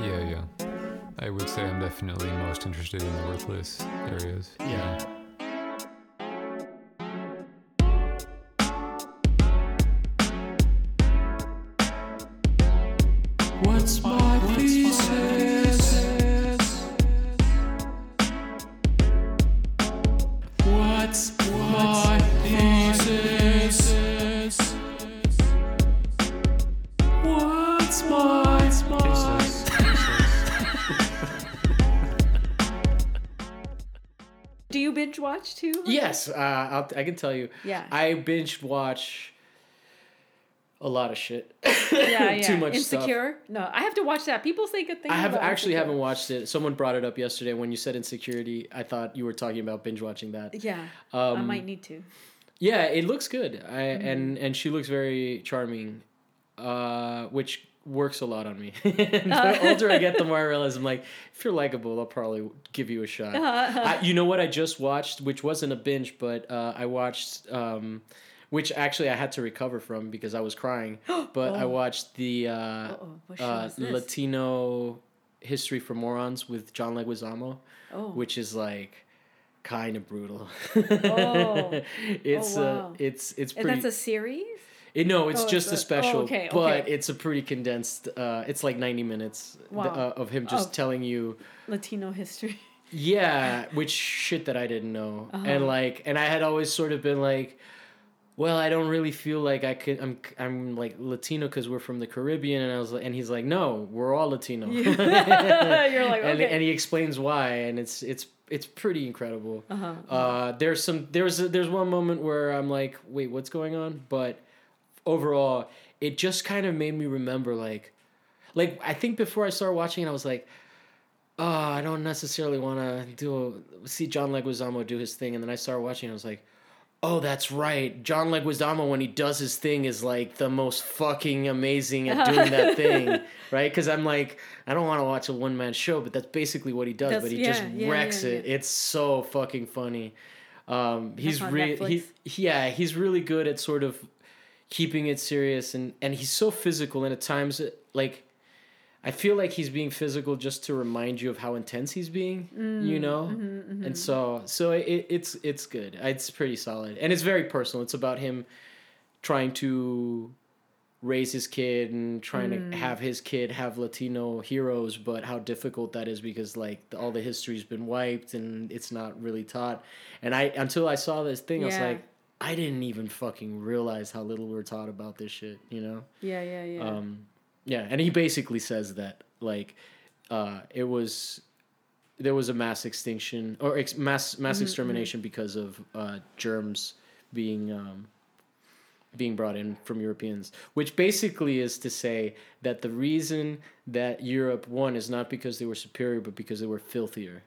Yeah, yeah. I would say I'm definitely most interested in the worthless areas. Yeah. What's I'll, I can tell you. Yeah. I binge watch a lot of shit. Yeah, yeah. Too much stuff. Insecure? No, I have to watch that. People say good things. I have actually Insecure. haven't watched it. Someone brought it up yesterday when you said insecurity. I thought you were talking about binge watching that. Yeah, I Um, might need to. Yeah, it looks good. I Mm-hmm. and and she looks very charming, uh, which works a lot on me. the older I get, the more I realize I'm like, if you're likable, I'll probably give you a shot. I, you know what I just watched, which wasn't a binge, but uh, I watched. Um, which actually I had to recover from because I was crying. But I watched the uh, Uh-oh, what show uh? Latino History for Morons with John Leguizamo, Oh, which is like kind of brutal. Oh. it's Oh, uh, wow. it's it's and pretty. that's a series. It, no, it's Oh, just it's a a- special, oh, okay, but okay. it's a pretty condensed. Uh, it's like ninety minutes th- uh, of him just Oh. telling you, Latino history. yeah, which shit that I didn't know, Uh-huh. and like, and I had always sort of been like. Well, I don't really feel like I could. I'm I'm like Latino because we're from the Caribbean, and I was like, and he's like, no, we're all Latino. You're like and, okay. and he explains why and it's it's it's pretty incredible Uh-huh. uh there's some there's a, there's one moment where i'm like wait what's going on but overall it just kind of made me remember like like i think before i started watching it i was like oh i don't necessarily want to do see john leguizamo do his thing. And then i started watching and i was like oh that's right. John leguizamo when he does his thing is like the most fucking amazing at doing that thing. Right? Because i'm like i don't want to watch a one-man show but that's basically what he does That's- but he yeah, just yeah, wrecks yeah, it it's so fucking funny. Um he's really he, yeah he's really good at sort of keeping it serious and and he's so physical and at times like I feel like he's being physical just to remind you of how intense he's being, Mm, you know, mm-hmm, and so so it, it's it's good. It's pretty solid, and it's very personal. It's about him trying to raise his kid and trying Mm. to have his kid have Latino heroes, but how difficult that is because like all the history's been wiped and it's not really taught. And I until I saw this thing, I was like, I didn't even fucking realize how little we're taught about this shit, you know. yeah, yeah, yeah. Um, yeah, and he basically says that like uh, it was there was a mass extinction or ex- mass mass extermination because of uh, germs being um, being brought in from Europeans, which basically is to say that the reason that Europe won is not because they were superior, but because they were filthier,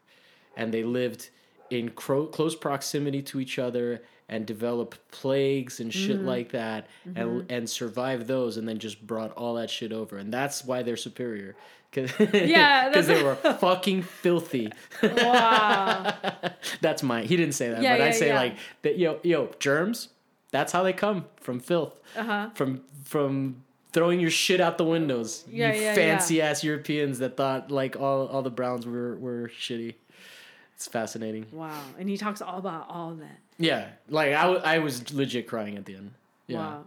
and they lived in cro- close proximity to each other and developed plagues and shit like that and and survived those and then just brought all that shit over and that's why they're superior Cause, Yeah, because they were fucking filthy wow. that's my he didn't say that Yeah, but i say yeah. like that yo yo germs that's how they come from filth Uh-huh. from from throwing your shit out the windows Yeah, you yeah, fancy ass europeans that thought like all all the browns were were shitty it's fascinating Wow. And he talks all about all that. Yeah like i, w- I was legit crying at the end yeah Wow.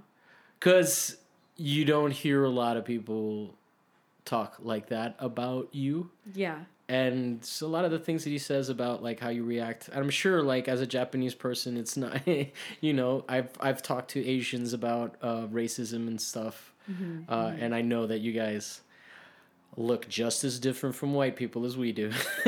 because you don't hear a lot of people talk like that about you Yeah. and so a lot of the things that he says about like how you react i'm sure like as a japanese person it's not you know i've i've talked to asians about uh, racism and stuff uh, and i know that you guys look just as different from white people as we do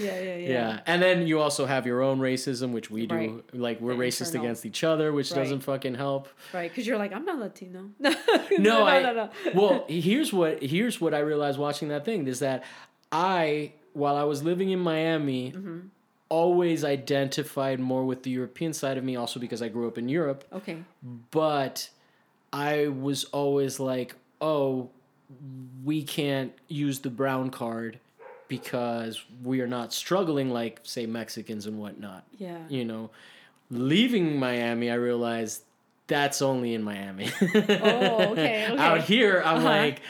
Yeah, yeah, yeah. yeah and then you also have your own racism which we do Right. like we're racist internal. against each other which Right. doesn't fucking help Right, because you're like, I'm not Latino. no, no, I, no, no. well, here's what here's what I realized watching that thing is that I, while I was living in Miami, Mm-hmm. always identified more with the European side of me, also because I grew up in Europe. Okay. But I was always like, oh, we can't use the brown card because we are not struggling like, say, Mexicans and whatnot Yeah. you know leaving miami i realized that's only in Miami. Oh, okay, okay. Out here, I'm Uh-huh. like,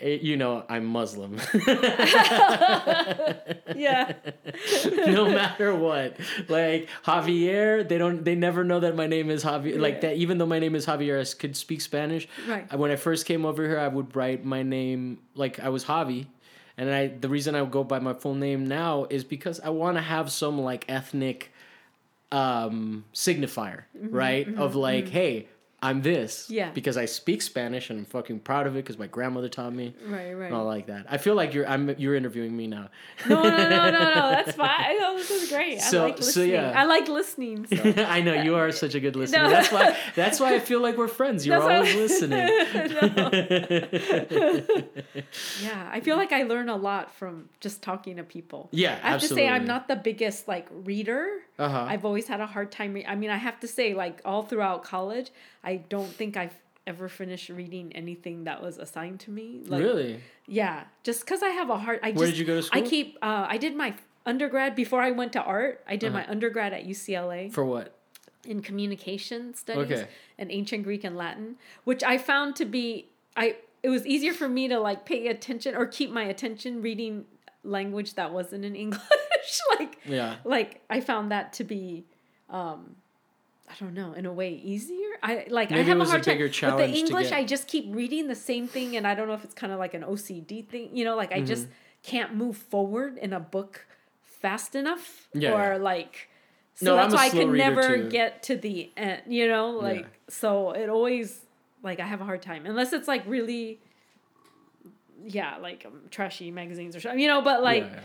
eh, you know, I'm Muslim. Yeah. no matter what. Like Javier, they don't they never know that my name is Javier. Like that even though my name is Javier, I could speak Spanish. Right. When I first came over here, I would write my name like I was Javi. And I the reason I would go by my full name now is because I want to have some like ethnic um signifier, Mm-hmm, right? Of like, hey, I'm this. Yeah. Because I speak Spanish and I'm fucking proud of it because my grandmother taught me. Right, right. all like that. I feel like you're I'm you're interviewing me now. No, no, no, no, no. That's fine. I know this is great. So- I like so, listening. yeah. I like listening. So. I know you are such a good listener. No. That's why. That's why I feel like we're friends. You're That's always listening. Yeah, I feel like I learn a lot from just talking to people. Yeah, I have to say I'm not the biggest like reader. Uh huh. I've always had a hard time. Re- I mean, I have to say, like all throughout college, I don't think I've ever finished reading anything that was assigned to me. Like, really? Yeah, just because I have a hard. I Where just, did you go to school? I keep. Uh, I did my undergrad before I went to art. I did Uh-huh. my undergrad at UCLA For what? in communication studies Okay. and ancient Greek and Latin, which I found to be I it was easier for me to like pay attention or keep my attention reading language that wasn't in English. like Yeah. like I found that to be um I don't know, in a way easier. I like I Maybe it have was a a hard time bigger with the English. I just keep reading the same thing, and I don't know if it's kind of like an OCD thing. You know, like I just Mm-hmm. can't move forward in a book fast enough, Yeah, or yeah. like so No, that's I'm a why I can never too. get to the end. You know, like Yeah. so it always like I have a hard time unless it's like really. Yeah, like um, trashy magazines or something, you know. But like, yeah, yeah.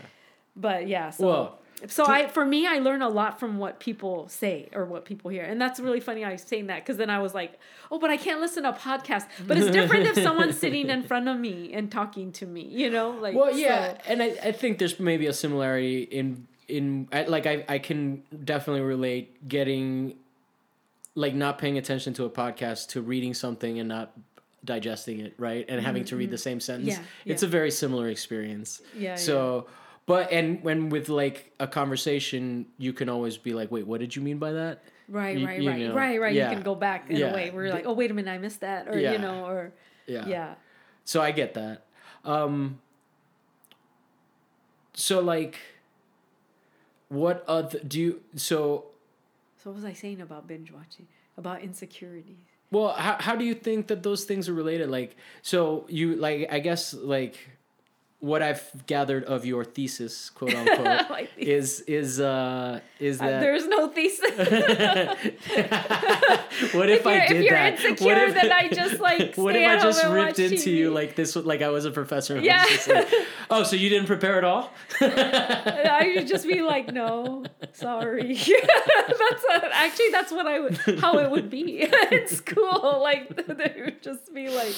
but yeah. So, Well, so I for me, I learn a lot from what people say or what people hear, and that's really funny. I was saying that because then I was like, oh, but I can't listen to podcasts. But it's different if someone's sitting in front of me and talking to me. You know, like Well, yeah, so- and I, I think there's maybe a similarity in in I, like I I can definitely relate getting like not paying attention to a podcast to reading something and not digesting it right and having to read the same sentence Mm-hmm, Yeah, it's yeah. a very similar experience Yeah, so but and when with like a conversation you can always be like wait what did you mean by that right, you- right, you right, know, right, right. yeah. You can go back in Yeah. a way where you're like, oh, wait a minute, I missed that, or Yeah. you know, or yeah yeah. So I get that. Um so like what other do you so So what was I saying about binge watching? About insecurities. Well how how do you think that those things are related? Like so you like I guess like what I've gathered of your thesis quote unquote My is is uh is Uh, that there's no thesis. what if, if I did if you're that? insecure, what if, then I just like What if I just ripped into you like this like I was a professor? Yeah. like, oh, so you didn't prepare at all? I would just be like, no, sorry. that's a, actually that's what I would how it would be in school. Like they would just be like,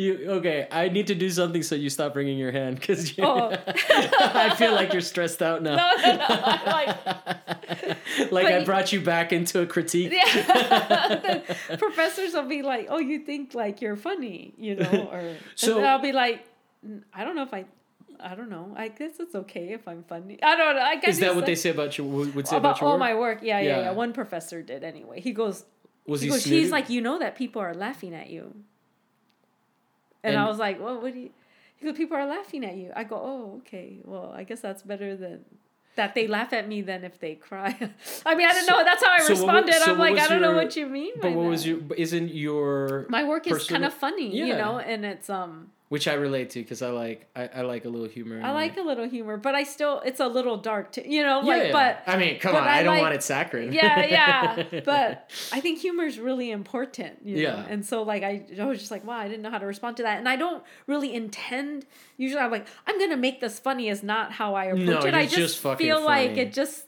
you okay? I need to do something so you stop wringing your hand because Oh. I feel like you're stressed out now. no, no, no. I'm like, like I brought you back into a critique. yeah. Professors will be like, oh, you think like you're funny, you know, or So- I'll be like, "Mm, I don't know if I. I don't know. I guess it's okay if I'm funny. I don't know. I guess Is that what they say about you? Would would say about about your all work? my work? Yeah, yeah, Yeah. yeah, One professor did anyway. He goes, Was he he? goes, he's like, you know that people are laughing at you. And, And- I was like, well, what do you? Goes, people are laughing at you. I go, oh, okay. Well, I guess that's better than that they laugh at me than if they cry. I mean, I don't So- know. That's how I so responded. so I'm like, I don't know what you mean. But what was your? Isn't your My work is personal- kind of funny, you know, and it's um. Which I relate to because I like I, I like a little humor. I like a little humor, but I still it's a little dark too, you know. Yeah, Like, yeah. but I mean, come on, I I, don't like- want it saccharine. yeah, yeah. But I think humor is really important, you know. Yeah. And so like I, I was just like, wow, I didn't know how to respond to that. And I don't really intend usually I'm like, I'm gonna make this funny is not how I approach No, it. I just, just feel like it just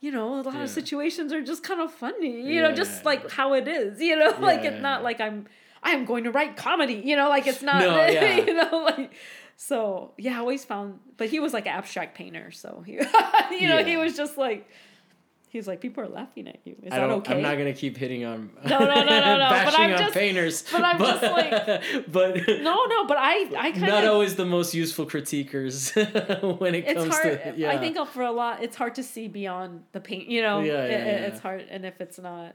you know, a lot Yeah. of situations are just kind of funny. You know, just Yeah. like how it is, you know, like Yeah, it's yeah, not like I'm I am going to write comedy, you know, like it's not No, yeah. you know, like so yeah, I always found but he was like an abstract painter, so he you know, he was just like He's like, people are laughing at you. Is I that don't, okay? I'm not gonna keep hitting on No, no, no, no, no, but bashing I'm on just- painters. but I'm just like, but No, no, but I, I kind of not always the most useful critiquers when it comes hard. to yeah. I think for a lot, it's hard to see beyond the paint. You know, Yeah, yeah, it- yeah. it's hard, and if it's not,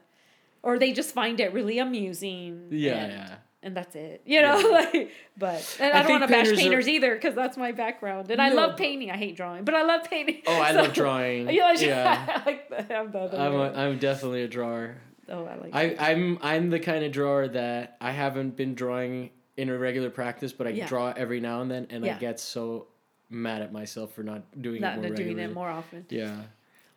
or they just find it really amusing. Yeah, and, yeah. And that's it, you know. Yeah. Like, but and I I, don't want to bash painters are- either because that's my background, and I love painting. I hate drawing, but I love painting. Oh, I So- love drawing. You like, yeah. I like the, I'm the other I'm, a, I'm definitely a drawer. oh, I like. I, I'm I'm the kind of drawer that I haven't been drawing in a regular practice, but I Yeah. draw every now and then, and I get so mad at myself for not doing not it more doing regularly. it more often. Yeah,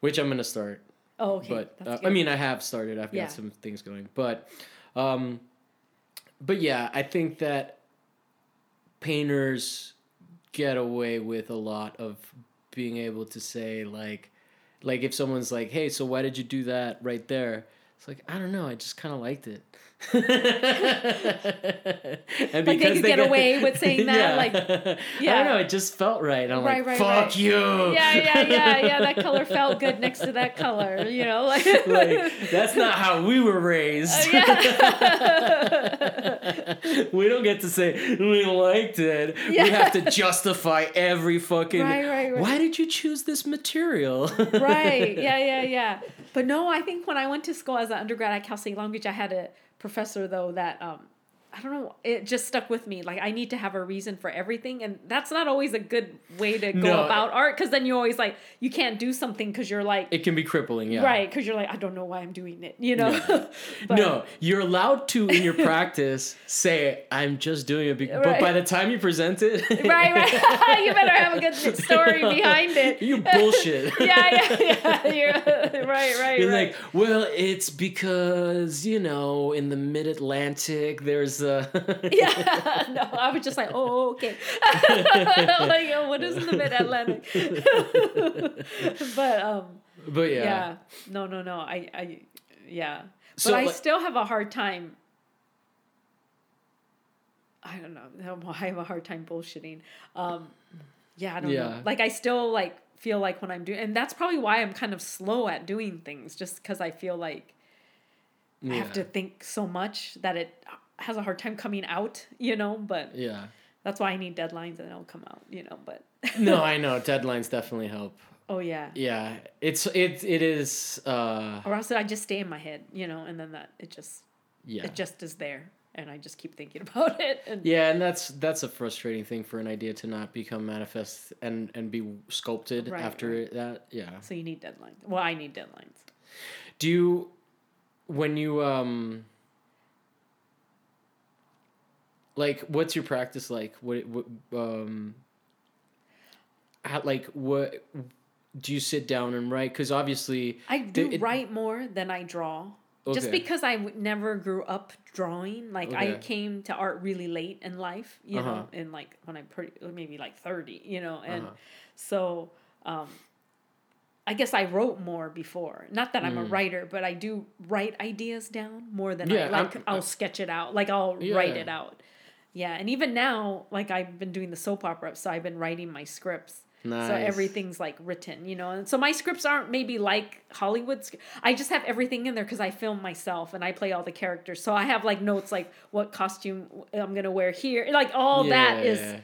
which I'm gonna start. Oh, okay. but uh, I mean, I have started. I've Yeah. got some things going, but, um, but yeah, I think that painters get away with a lot of being able to say like, like if someone's like, "Hey, so why did you do that right there?" It's like I don't know. I just kind of liked it. and Like they could get away with saying that, like, I don't know. It just felt right. I'm Right, like, right, fuck right. you. yeah, yeah, yeah, yeah. That color felt good next to that color. You know, like, like that's not how we were raised. Oh, yeah. we don't get to say we liked it. Yeah. We have to justify every fucking. Right, right, right. Why did you choose this material? right. Yeah, yeah, yeah. But no, I think when I went to school as an undergrad at Cal State Long Beach, I had a professor though that um I don't know, it just stuck with me. Like I need to have a reason for everything, and that's not always a good way to go No. about art because then you always like you can't do something because you're like it can be crippling. Yeah. right because you're like I don't know why I'm doing it, you know. But- no, you're allowed to in your practice say I'm just doing it, be-" but by the time you present it, right, right. you better have a good story behind it. you bullshit. yeah, yeah, yeah. You're, right, right, You're right. like, well, it's because you know, in the Mid Atlantic, there's a Yeah, no, I was just like, oh, okay. like, oh, what is in the mid Atlantic? but um, But yeah. yeah, no, no, no. I, I, yeah. But So, I like- still have a hard time. I don't know. I have a hard time bullshitting. Um, yeah, I don't know. Yeah. Like I still like feel like when I'm doing, and that's probably why I'm kind of slow at doing things, just because I feel like I have to think so much that it has a hard time coming out, you know. But yeah. that's why I need deadlines and it'll come out, you know. But No, I know deadlines definitely help. oh yeah, Yeah, it's it it is. uh or else I just stay in my head, you know, and then that it just Yeah, it just is there, and I just keep thinking about it. And yeah, and that's that's a frustrating thing for an idea to not become manifest and and be sculpted Right, after right. that. Yeah. so you need deadlines. Well, I need deadlines. Do you when you um like what's your practice like? What what um how, like what do you sit down and write? Because obviously I do it- write more than I draw. Just because I w- never grew up drawing, like I came to art really late in life, you Uh-huh. know, in like when I'm pretty maybe like thirty, you know, and Uh-huh. so um, I guess I wrote more before. Not that I'm a Mm. writer, but I do write ideas down more than Yeah, I like. I'm- I'll sketch it out, like I'll Yeah, write it out. Yeah, and even now, like I've been doing the soap opera, so I've been writing my scripts. Nice. So everything's like written, you know. And so my scripts aren't maybe like Hollywood. sc- I just have everything in there because I film myself and I play all the characters. So I have like notes like what costume I'm gonna wear here, like all that is Yeah.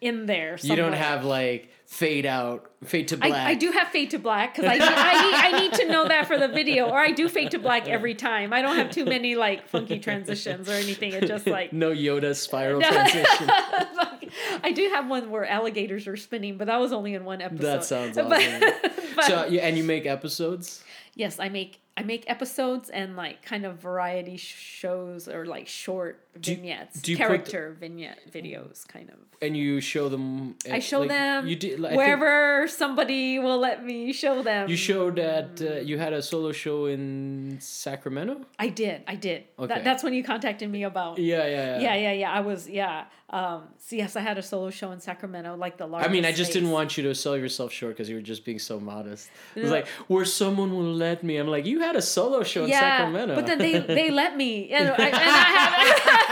In there. You don't have like fade out, fade to black. I, I do have fade to black because I need, I, need, I need to know that for the video, or I do fade to black every time. I don't have too many like funky transitions or anything. It's just like no Yoda spiral transition. like, I do have one where alligators are spinning, but that was only in one episode. That sounds awesome. but- so and you make episodes. yes, I make I make episodes and like kind of variety shows or like short Do vignettes, do put the- character vignette videos, kind of. and you show them. I show like, them You did like, wherever somebody will let me show them. you showed at uh, you had a solo show in Sacramento. I did. I did. Okay. That, that's when you contacted me about. Yeah, yeah, Yeah, yeah, yeah. I was, yeah. Um, so yes, I had a solo show in Sacramento, like the large I mean, I just didn't want you to sell yourself short because you were just being so modest. It was No. like, where someone will let me. I'm like, you had a solo show in yeah, Sacramento. but then they they let me, and I, and I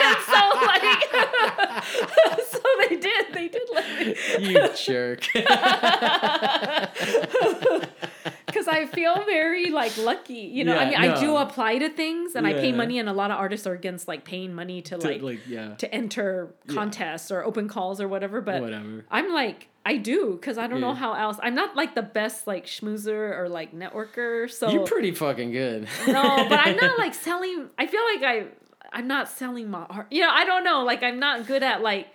had so like, so they did, they did let me, you jerk. because I feel very like lucky. You know, I Yeah, mean, I do apply to things and I pay money, and a lot of artists are against like paying money to, To, like, like, yeah. to enter contests or open calls or whatever. But Whatever. I'm like, I do because I don't know how else. I'm not like the best like schmoozer or like networker. So You're pretty fucking good. no, but I'm not like selling. I feel like I, I'm not selling my art. You know, I don't know. Like I'm not good at like,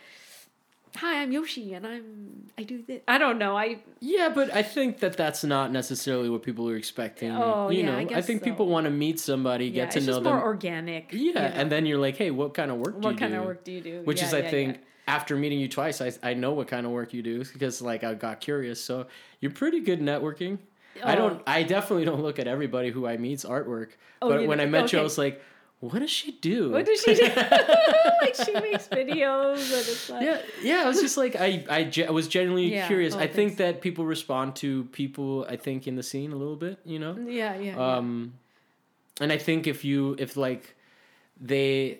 hi, I'm Yoshi, and I'm I do this. I don't know. I Yeah, but I think that that's not necessarily what people are expecting. Oh, you yeah, know, I I, think so. people want to meet somebody, yeah, get to it's know just them. more organic. yeah, you know? and then you're like, hey, what kind of work do what you kind do? of work do you do? Which Yeah, is, I think, after meeting you twice, I I know what kind of work you do because like I got curious. So you're pretty good networking. I don't. Oh. I definitely don't look at everybody who I meet's artwork. Oh, but when I don't- met you, I was like, what does she do? What does she do? like she makes videos and it's like yeah, yeah. I was just like, I, I, ge- I was genuinely Yeah. curious. I think thanks. that people respond to people. I think in the scene a little bit, you know. yeah, yeah. yeah. Um, and I think if you, if like, they,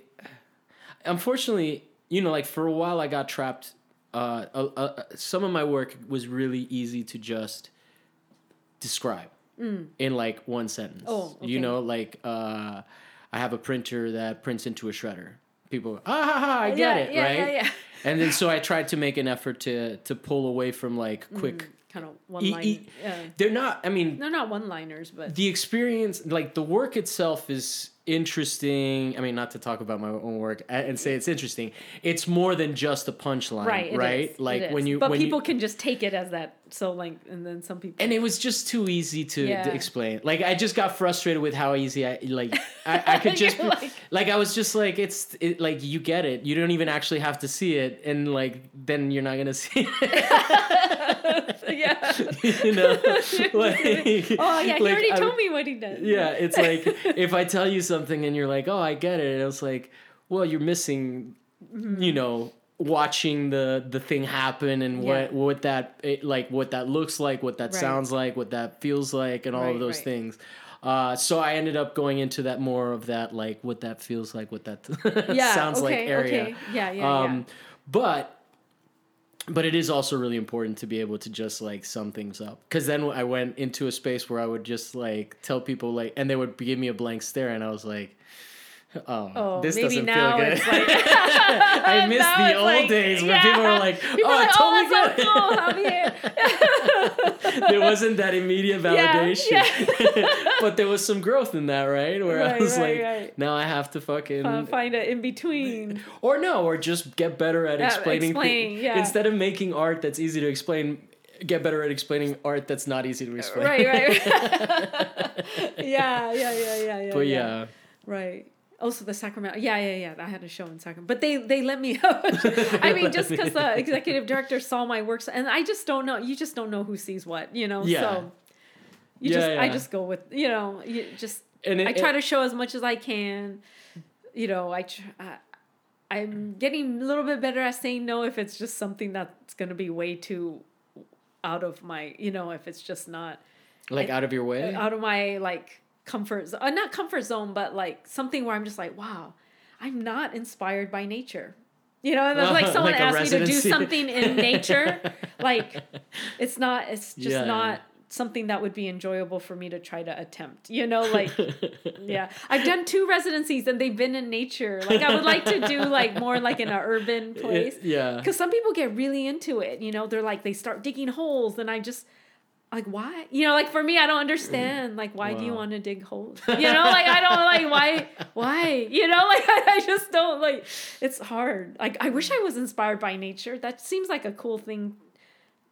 unfortunately, you know, like for a while I got trapped. Uh, uh, uh, some of my work was really easy to just describe in like one sentence. Mm. Oh, you know, like uh, I have a printer that prints into a shredder. People, go, ah, ha, ha, I get Yeah, it, yeah, right? yeah, yeah. And then so I tried to make an effort to to pull away from like quick. Kind of one line. yeah. They're not. I mean, They're not one liners, but the experience like the work itself is interesting i mean not to talk about my own work and say it's interesting it's more than just a punchline right, right is, like when you But when people you, can just take it as that. So like, and then some people. and it was just too easy to, Yeah. to explain like i just got frustrated with how easy i like i, I could just like, like- i was just like it's it, like you get it you don't even actually have to see it and like then you're not gonna see it yeah. you know like Oh yeah, he like, already I- told me what he does. yeah, it's like if I tell you something and you're like, "Oh, I get it," and it's like, "Well, you're missing," Mm-hmm. you know, watching the the thing happen and what Yeah. what that it, like what that looks like, what that Right. sounds like, what that feels like, and all Right, of those right. things. Uh, so I ended up going into that more of that like what that feels like, what that Yeah. sounds like area. Okay. Yeah. Yeah. Um, but but it is also really important to be able to just like sum things up. Because then i went into a space where i would just like tell people like and they would give me a blank stare and i was like oh, Oh, this maybe doesn't now feel good it's like- i miss the old like- days where yeah. people were like People oh like, totally oh, good so cool. There wasn't that immediate Yeah, validation but there was some growth in that right where i was right, like right. now i have to fucking Uh, find it in between. or no, or just get better at Yeah, explaining. explain, yeah. Instead of making art that's easy to explain, get better at explaining art that's not easy to explain. Right. Right. yeah. Yeah. Yeah. Yeah. Yeah. But yeah, Right. Also, the Sacramento. Yeah, yeah, yeah. I had a show in Sacramento, but they they let me. I mean, just because the executive director saw my works, and I just don't know. You just don't know who sees what, you know. Yeah. So you Yeah, just, I just go with, you know, you just. And it- I try it- to show as much as I can. You know, I. Tr- I I'm getting a little bit better at saying no if it's just something that's going to be way too out of my, you know, if it's just not like out of your way. out of my like comfort zone, uh, not comfort zone, but like something where I'm just like, wow, I'm not inspired by nature. You know, and then like someone Like asked me to do something in nature, like it's not, it's just Yeah. not something that would be enjoyable for me to try to attempt. You know, like yeah, I've done two residencies and they've been in nature. Like I would like to do like more like in an urban place. yeah. Because some people get really into it. You know, they're like, they start digging holes, and I just, like, why? You know, like for me, I don't understand. Like, why do you want to dig holes? You know, like, I don't, like, why? Why? You know, like, I, I just don't, like, it's hard. Like, I wish I was inspired by nature. That seems like a cool thing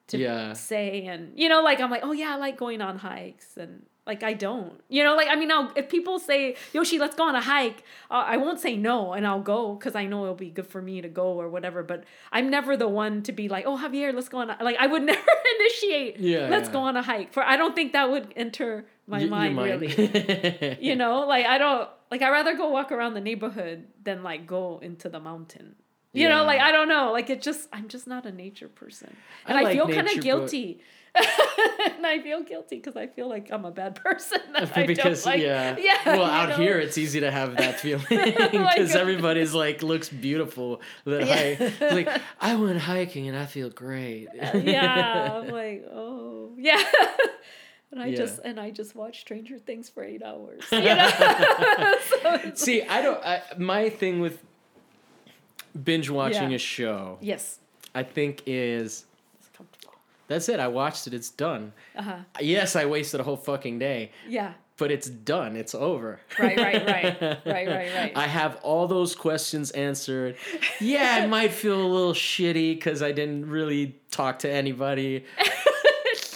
to Yeah. say. And, you know, like, I'm like, oh, yeah, I like going on hikes. And, like, I don't. You know, like, I mean, I'll, if people say, Yoshi, let's go on a hike, uh, I won't say no and I'll go because I know it'll be good for me to go or whatever. But I'm never the one to be like, oh, Javier, let's go on. A, like, I would never initiate, Yeah, let's yeah. go on a hike. For I don't think that would enter my Y- your mind, really. you know, like, I don't, like, I'd rather go walk around the neighborhood than like go into the mountain. You know, like I don't know, like it just I'm just not a nature person, and I I, feel kind of but- guilty. and I feel guilty because I feel like I'm a bad person. I because don't like, yeah, yeah. well, out know? here it's easy to have that feeling oh because everybody's like looks beautiful. That Yeah. hike, like I went hiking and I feel great. Uh, yeah, I'm like, oh, yeah. And I Yeah. just and I just watched Stranger Things for eight hours. You know? So See, I don't. I, my thing with binge watching Yeah. a show, yes, I think is. That's it. I watched it. It's done. Uh huh. Yes, I wasted a whole fucking day, Yeah. but it's done. It's over. Right, right, right. Right, right, right. I have all those questions answered. Yeah, it might feel a little shitty because I didn't really talk to anybody.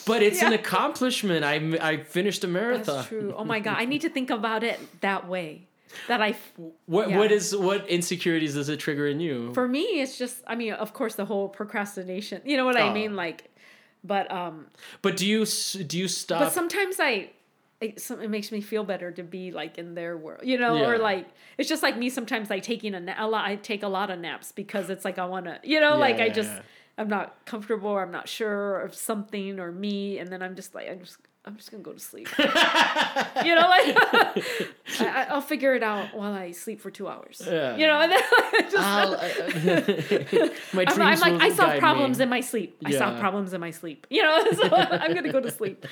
But it's an accomplishment. I, I finished a marathon. That's true. Oh my god, I need to think about it that way. That I, f- What Yeah. what is what insecurities does it trigger in you? for me, it's just. I mean, of course, the whole procrastination. You know what I Oh. mean? Like, but um, but do you do you stop? but sometimes I. It, some, it makes me feel better to be like in their world, you know, or like it's just like me. Sometimes like taking a, na- a lot. I take a lot of naps because it's like I want to, you know, Yeah, like I just yeah. I'm not comfortable. or I'm not sure of something or me, and then I'm just like I'm just I'm just gonna go to sleep. you know, like I, I- I'll figure it out while I sleep for two hours. Yeah. You know, and then just. Uh, my I'm, I'm like I solve problems me. in my sleep. Yeah. I solve problems in my sleep. You know, so I'm gonna go to sleep.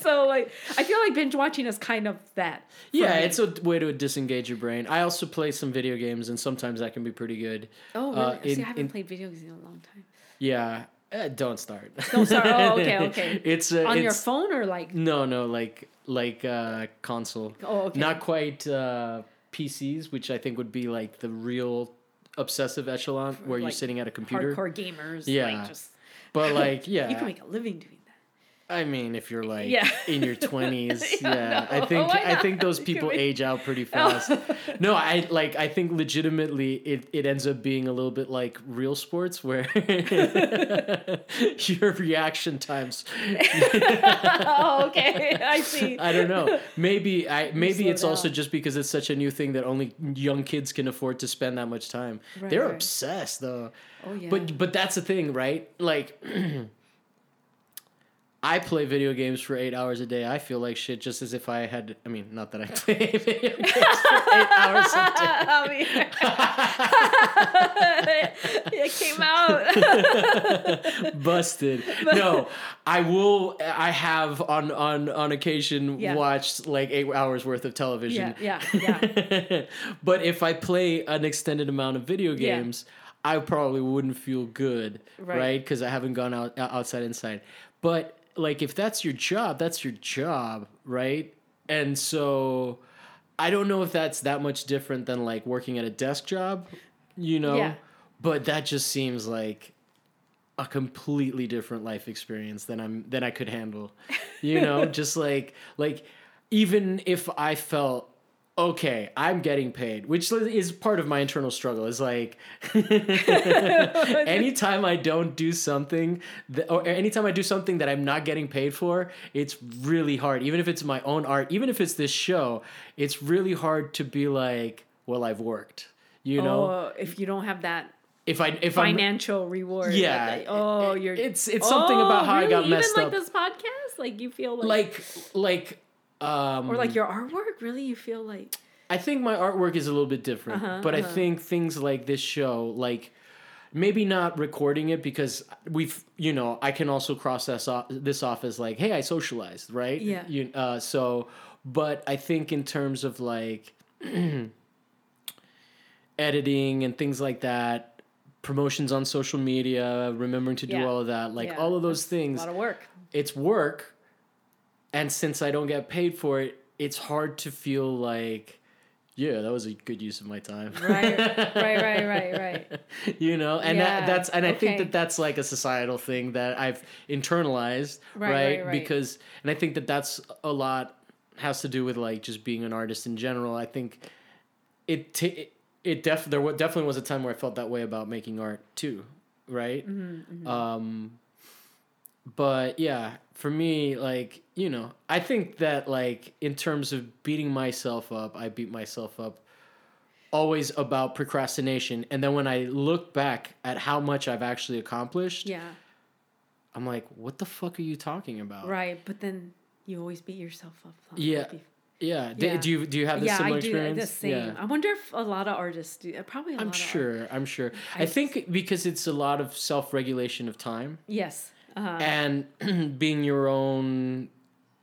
so like I feel like binge watching is kind of that. Yeah, it's a way to disengage your brain. I also play some video games, and sometimes that can be pretty good. oh really? uh, See, in- I haven't in- played video games in a long time. Yeah, uh, don't start. Don't start. Oh, okay, okay. it's uh, On your phone or like No, no, like like uh, console. oh okay. Not quite uh, PCs, which I think would be like the real obsessive echelon where you're sitting at a computer. hardcore gamers. Yeah. like just But like, yeah, you can make a living doing that. I mean, if you're like Yeah. in your twenties, Yeah, yeah, I think why I think those people make- age out pretty fast. no, I like I think legitimately it, it ends up being a little bit like real sports where your reaction times. oh, okay. I see. I don't know. Maybe I maybe it's also just because it's such a new thing that only young kids can afford to spend that much time. Right, They're right. obsessed though. Oh yeah. But but that's the thing, right? Like I play video games for eight hours a day. I feel like shit just as if I had I mean, not that I play video games for eight hours a day. Oh, mean, it came out. Busted. No, I will I have on on on occasion Yeah. watched like eight hours worth of television. yeah, yeah, yeah. but if I play an extended amount of video Yeah. games, I probably wouldn't feel good, Right. right? Because I haven't gone out outside inside. But like, if that's your job, that's your job, right? And so, I don't know if that's that much different than like working at a desk job, you know. Yeah. But that just seems like a completely different life experience than I'm than I could handle. You know, just like like even if I felt okay, I'm getting paid, which is part of my internal struggle. Is like anytime I don't do something that, or anytime I do something that I'm not getting paid for, it's really hard. Even if it's my own art, even if it's this show, it's really hard to be like, well, I've worked. You know, Oh, if you don't have that if I if I'm financial reward. Yeah, like, oh, you're. it's- it's something about oh, how I got messed Even up. like this podcast, like you feel like, like like um or like your artwork. Really, you feel like. I think my artwork is a little bit different, Uh-huh, but I uh-huh. think things like this show, like maybe not recording it because we've, you know, I can also cross this off, this off as like, hey, I socialized, right? Yeah. You, uh, so, but I think in terms of like editing and things like that, promotions on social media, remembering to do Yeah. all of that, like yeah, all of those that's things, A lot of work. it's work and since i don't get paid for it it's hard to feel like yeah that was a good use of my time. Right, right, right, right, right. you know and Yeah, that, that's and i think that that's like a societal thing that i've internalized Right, right, right, right. because and i think that that's a lot has to do with like just being an artist in general. I think it t- it, def there definitely was a time where i felt that way about making art too right? Mm-hmm, um but yeah for me like you know i think that like in terms of beating myself up i beat myself up always about procrastination and then when i look back at how much i've actually accomplished Yeah, i'm like what the fuck are you talking about right. But then you always beat yourself up. Yeah, you- yeah, Yeah. do you do you have the yeah, similar I do experience the same. yeah I wonder if a lot of artists do. uh, Probably a i'm lot Of art- sure i'm sure i I- think because it's a lot of self-regulation of time Yes. Uh, and being your own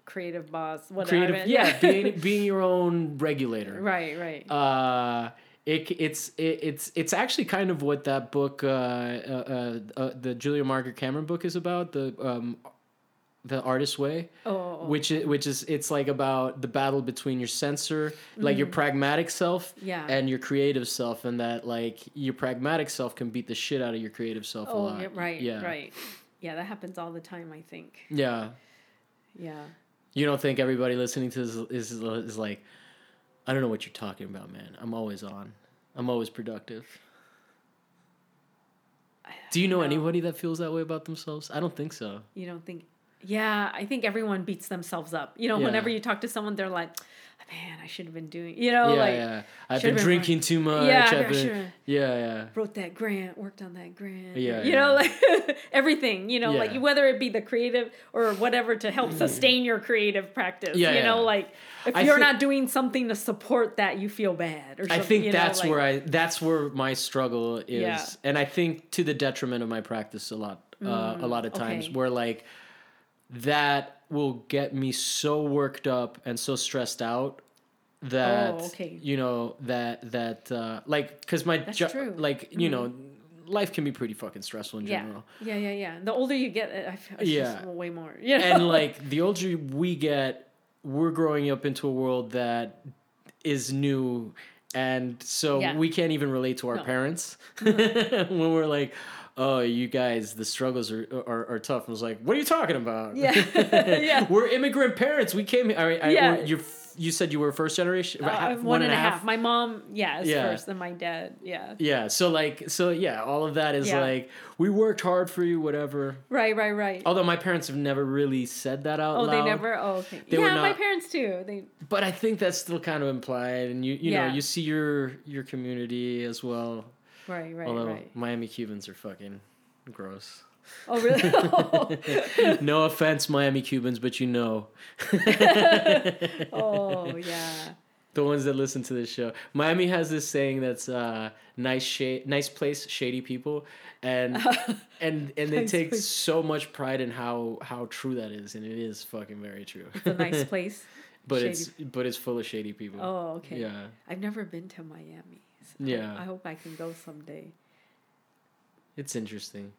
creative boss, whatever. creative yeah, being being your own regulator right, right. uh it, it's it, it's it's actually kind of what that book uh, uh, uh, uh the Julia Margaret Cameron book is about the um the artist way oh, which is which is it's like about the battle between your censor like your pragmatic self. Yeah. and your creative self and that like your pragmatic self can beat the shit out of your creative self a oh, lot right, yeah right. Yeah, that happens all the time. I think. yeah Yeah. you don't think everybody listening to this is, is, is like i don't know what you're talking about man i'm always on i'm always productive do you know know. anybody that feels that way about themselves i don't think so You don't think? Yeah, I think everyone beats themselves up. You know, Yeah. whenever you talk to someone, they're like, "Man, I should have been doing." You know, yeah like yeah i've been been drinking too much Yeah, I've been, yeah yeah wrote that grant, worked on that grant. Yeah, you yeah. know, like everything. You know, Yeah. like whether it be the creative or whatever to help sustain your creative practice. Yeah, you know, like if I you're thi- not doing something to support that, you feel bad. Or I think you know, that's like- where I that's where my struggle is, and I think to the detriment of my practice a lot, uh, a lot of times, okay. where like that will get me so worked up and so stressed out that Oh, okay. you know that that uh, like because my That's jo- true. Mm-hmm. like you know life can be pretty fucking stressful in Yeah, general. yeah, yeah, yeah. The older you get, I feel Yeah. just way more. You know? and like the older we get, we're growing up into a world that is new, and so Yeah. we can't even relate to our No. parents when we're like, "Oh, you guys, the struggles are are, are tough." I was like, "What are you talking about?" Yeah. Yeah. we're immigrant parents. We came. here. I, I, Yeah. you you said you were first generation. Uh, Ha- one and a half. My mom, yeah, is Yeah. first, then my dad, yeah. Yeah. So like, so yeah, all of that is Yeah. like, we worked hard for you, whatever. Right, right, right. Although my parents have never really said that out Oh, loud. they never. Oh, okay. They yeah, my parents too. They. but I think that's still kind of implied, and you you Yeah. know you see your your community as well. Right, right, Although right. Miami Cubans are fucking gross. Oh, really? no offense, Miami Cubans, but you know oh, yeah. the ones that listen to this show. Miami has this saying that's uh, nice shade, nice place, shady people, and and and they Nice take place. so much pride in how how true that is, and it is fucking very true. It's a nice place. but shady- it's but it's full of shady people. Oh, okay. Yeah. I've never been to Miami. Yeah. I hope I can go someday. It's interesting.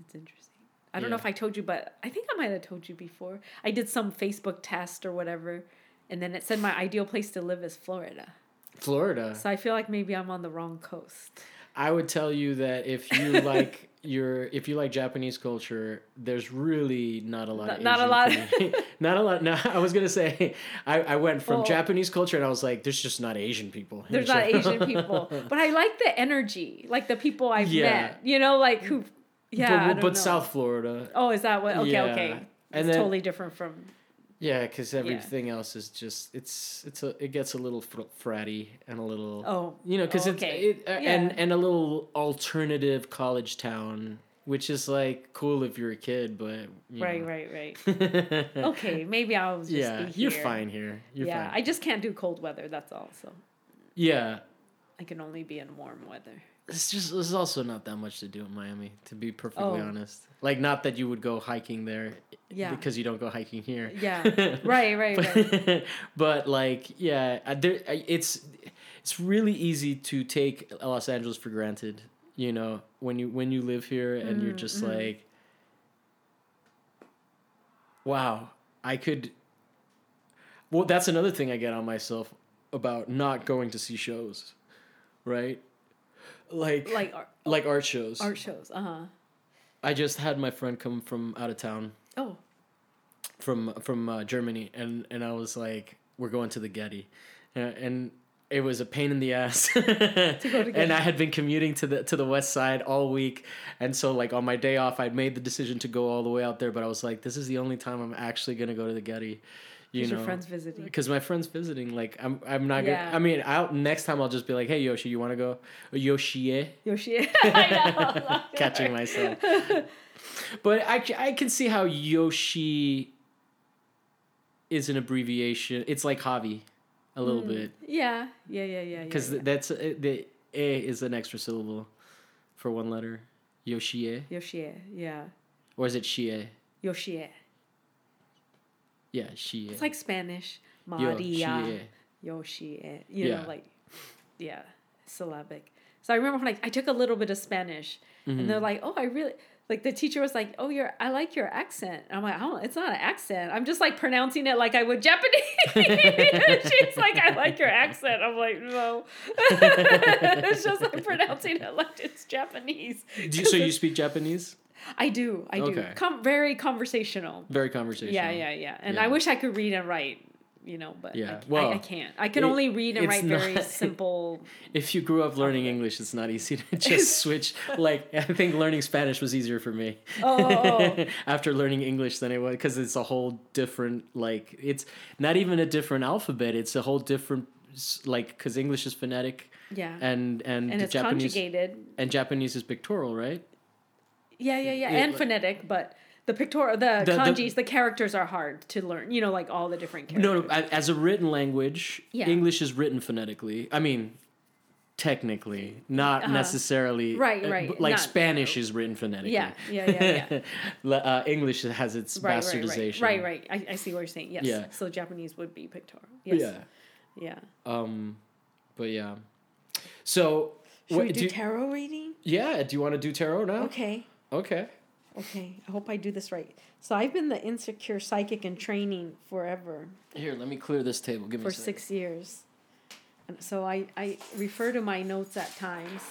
It's interesting. I don't know if I told you, but I think I might have told you before. I did some Facebook test or whatever, and then it said my ideal place to live is Florida. Florida. So I feel like maybe I'm on the wrong coast. I would tell you that if you like your if you like Japanese culture, there's really not a lot. Not- of not a lot. not a lot. No, I was gonna say I, I went from Oh. Japanese culture and I was like, there's just not Asian people. There's not Asian people, but I like the energy, like the people I've Yeah. met. You know, like who. Yeah, but, but. South Florida. Oh, is that what? Okay, Yeah. okay. And It's then- totally different from. Yeah, because everything else is just it's it's a it gets a little fr- fratty and a little Oh, you know because oh, it's it, uh, and Yeah. and a little alternative college town, which is like cool if you're a kid, but you Right, know. right, right. Okay, maybe I'll just yeah, you're fine here. You're yeah, fine. I just can't do cold weather. That's all. So yeah, I can only be in warm weather. It's just there's also not that much to do in Miami, to be perfectly Oh. honest. Like, not that you would go hiking there, Yeah. because you don't go hiking here. Yeah. right, right, right. but, but like yeah there it's it's really easy to take los angeles for granted you know when you when you live here and you're just Mm-hmm. like wow i could well that's another thing i get on myself about not going to see shows right like Like art, like art shows art shows. Uh huh. i just had my friend come from out of town Oh, from from uh, Germany, and and I was like, we're going to the Getty, and it was a pain in the ass. To go to Getty. and I had been commuting to the to the west side all week, and so like on my day off, I'd made the decision to go all the way out there, but I was like, this is the only time I'm actually gonna go to the Getty. You because know, your friends visiting. because my friend's visiting. Like I'm, I'm not Yeah. gonna. I mean, I'll next time I'll just be like, "Hey Yoshi, you want to go?" Yoshie, Yoshi. I know. catching myself. but I, I can see how Yoshi is an abbreviation. It's like Javi, a little bit, Yeah, yeah, yeah, yeah. because yeah, yeah. that's uh, the a is an extra syllable for one letter. Yoshie, Yoshi. Yeah. or is it Shie? Yoshi. Yeah, she. It's like Spanish. Maria. Yoshi. You Yeah. know, like, yeah, syllabic. So I remember when I, I took a little bit of Spanish and Mm-hmm. they're like, oh, I really, like the teacher was like, oh, you're, I like your accent. I'm like, oh, it's not an accent. I'm just like pronouncing it like I would Japanese. She's like, I like your accent. I'm like, no. it's just like pronouncing it like it's Japanese. Do you, so you speak Japanese? I do. I do. Okay. Com- very conversational. Very conversational. Yeah, yeah, yeah. And Yeah. I wish I could read and write, you know, but Yeah, I, well, I, I can't. I can it- only read and write very simple. If you grew up learning English, it's not easy to just switch. Like I think learning Spanish was easier for me. Oh, oh, oh. After learning English than it was because it's a whole different like it's not even a different alphabet. It's a whole different like because English is phonetic yeah. and and, and it's Japanese conjugated. and Japanese is pictorial, right? Yeah, yeah, yeah. Yeah, And like- phonetic, but the pictorial, the, The- the- kanjis, the, characters are hard to learn. You know, like all the different characters. No, no. As a written language, Yeah. English is written phonetically. I mean, technically, not Uh-huh. necessarily. Right, uh, right, b- Like not- Spanish is written phonetically. Yeah, yeah, yeah, yeah. Uh, English has its right, bastardization. right, right, right. I, I see what you're saying. Yes. Yeah. So Japanese would be pictorial. Yes. Yeah. Yeah. Um, but yeah. So, Should what we do, do- tarot reading? yeah, do you want to do tarot now? Okay. Okay. Okay. I hope I do this right. So I've been the insecure psychic in training forever. Here, let me clear this table. Give me for six years. And so I, I refer to my notes at times.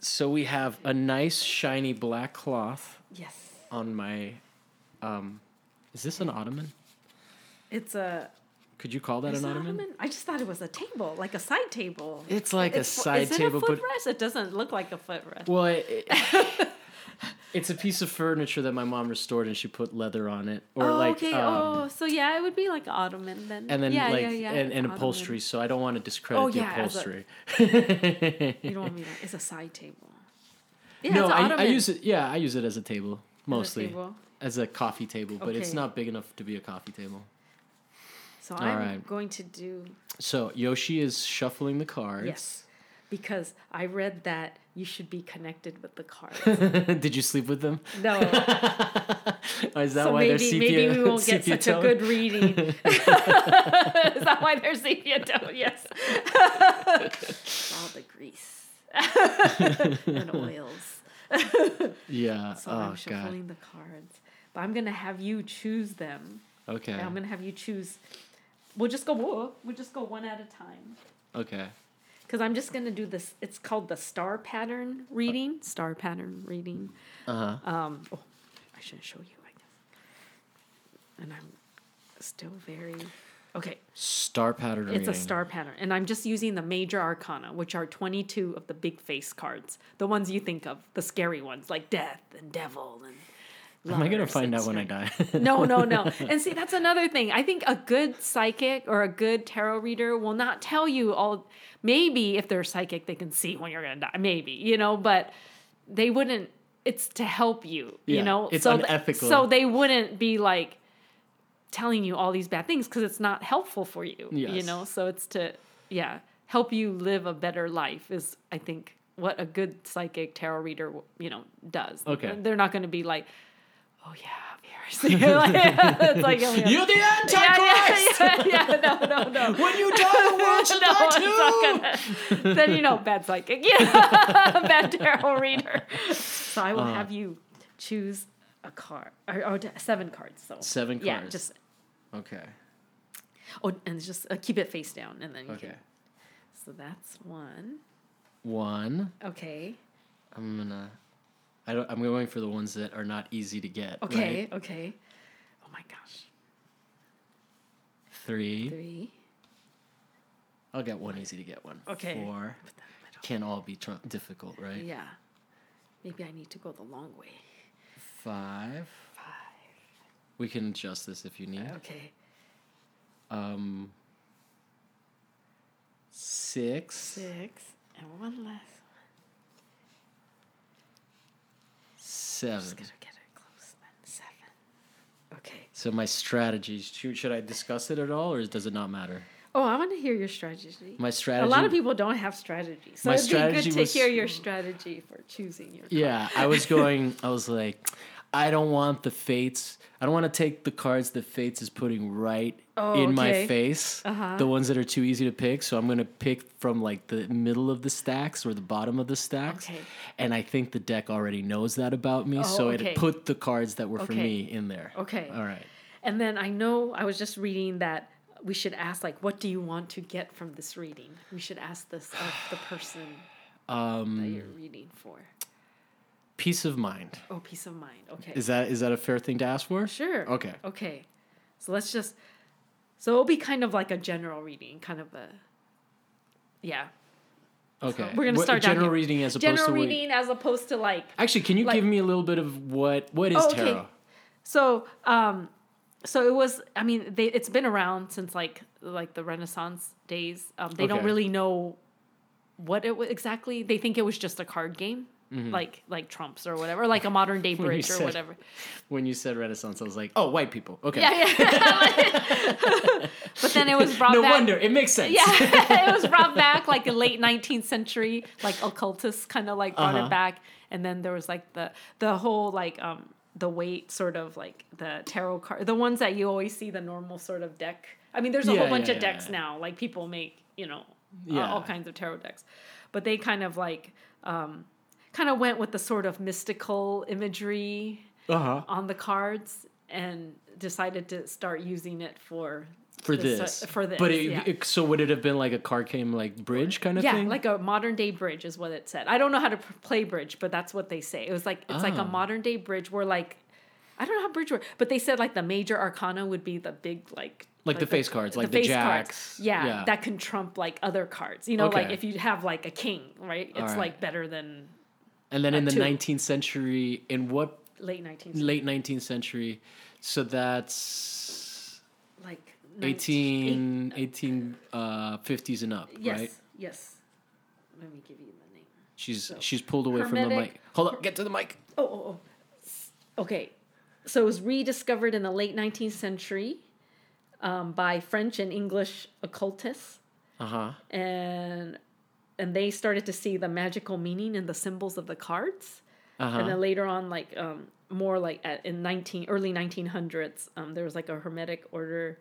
So we have a nice shiny black cloth Yes. on my. Um, is this an ottoman? It's a. Could you call that an ottoman? ottoman? I just thought it was a table, like a side table. It's like a It's fo- side is table, it a but footrest? It doesn't look like a footrest. well, it, it- it's a piece of furniture that my mom restored, and she put leather on it, or oh, like, okay. um, oh, so yeah, it would be like ottoman then. and then yeah, like, yeah, yeah, and, and ottoman. upholstery. So I don't want to discredit Oh, the yeah, as a- upholstery. You don't want me to. It's a side table. Yeah, no, it's an I, I use it. Yeah, I use it as a table As a mostly table. As a coffee table, but it's Okay. not big enough to be a coffee table. So I'm right. going to do So Yoshi is shuffling the cards. yes, because I read that you should be connected with the cards. Did you sleep with them? No, Or is that so why they're maybe sepia? maybe we won't get sepia such a tone? good reading. Is that why they're sepia tone? Yes. All the grease and oils. Yeah. So oh I'm god. shuffling the cards, but I'm gonna have you choose them. Okay. And I'm gonna have you choose. We'll just go. We'll just go one at a time. Okay. Because I'm just gonna do this. It's called the star pattern reading. Star pattern reading. Uh huh. Um, oh, I shouldn't show you, I guess. And I'm still very okay. Star pattern. Reading? It's a star pattern, and I'm just using the major arcana, which are 22 of the big face cards, the ones you think of, the scary ones like death and devil and. Am I gonna find out when I die? no, no, no. And see, that's another thing. I think a good psychic or a good tarot reader will not tell you all. Maybe if they're psychic, they can see when you're gonna die. Maybe you know, but they wouldn't. It's to help you. Yeah, you know, it's so th- unethical. so they wouldn't be like telling you all these bad things because it's not helpful for you. yes. You know, so it's to yeah help you live a better life is I think what a good psychic tarot reader you know does. Okay. they're not going to be like, oh yeah, like, it's like oh, yeah. You're the Antichrist. yeah, yeah, yeah, yeah, no, no, no. When you die, the world shall No, die too. gonna- then you know, bad psychic, yeah, bad tarot reader. So I will Uh. have you choose a card or, or seven cards. So Seven cards. yeah, just Okay. oh, and just uh, keep it face down, and then you Okay. can. So that's one. One. Okay. I'm gonna. I don't. I'm going for the ones that are not easy to get. Okay. right? Okay. Oh my gosh. Three. Three. I'll get one easy to get one. Okay. Four. Put that in the middle. Can't all be tr- difficult, right? Yeah. Maybe I need to go the long way. Five. Five. We can adjust this if you need. Okay. Um. Six. Six. And one last. Seven. Just gotta get it close then. Seven. Okay. So my strategies. Should, should I discuss it at all, or does it not matter? Oh, I want to hear your strategy. My strategy. A lot of people don't have strategy, so My it'd be good to was- hear your strategy for choosing your. Yeah, I was going. I was like, I don't want the fates. I don't want to take the cards that fates is putting right Oh, in my face. Uh-huh. The ones that are too easy to pick. So I'm gonna pick from like the middle of the stacks or the bottom of the stacks. Okay. And I think the deck already knows that about me, Oh, so okay. it put the cards that were for me in there. Okay. All right. And then I know I was just reading that we should ask like, what do you want to get from this reading? We should ask this of the person that Um, you're reading for. Peace of mind. Oh, peace of mind. Okay. Is that is that a fair thing to ask for? Sure. Okay. Okay. So let's just. So it'll be kind of like a general reading, kind of a. Yeah. Okay. we're gonna start down general reading as opposed General to reading as opposed to like. Actually, can you like- give me a little bit of what what is Oh, okay. tarot? So, um, so it was. I mean, they it's been around since like like the Renaissance days. Um, they don't really know what it was exactly. They think it was just a card game, like like trumps or whatever, like a modern day Mm-hmm. Bridge or said- whatever. When you said Renaissance, I was like, oh, white people. Okay. Yeah, yeah. but then it was brought no back. wonder it makes sense. Yeah, it was brought back like in late 19th century, like occultists kind of like brought Uh-huh. it back, and then there was like the the whole like um the Waite sort of like the tarot card, the ones that you always see the normal sort of deck. I mean, there's a Yeah, whole bunch of decks now. Like people make you know uh, all kinds of tarot decks, but they kind of like um kind of went with the sort of mystical imagery Uh huh. on the cards and decided to start using it for For this- this. for this, But it, yeah. it- so would it have been like a card game like bridge kind of yeah, thing? like a modern day bridge is what it said. I don't know how to play bridge, but that's what they say. It was like it's like a Oh. modern day bridge where like I don't know how bridge works, but they said like the major arcana would be the big like Like the face cards, like the face jacks. Yeah, Yeah. that can trump like other cards. You know, like if you have like a king, right? It's Alright. like better than and then in the two. 19th century, in what late 19th, late 19th century? So that's like 18, 18 uh, 50s and up, Yes, right? yes. Let me give you the name. She's she's pulled away from the mic. Hold on, get to the mic. Oh, oh, oh. Okay. So it was rediscovered in the late 19th century um, by French and English occultists. Uh huh. And and they started to see the magical meaning in the symbols of the cards. Uh And then later on, like um, more like at, in 19 early 1900s, um, there was like a hermetic order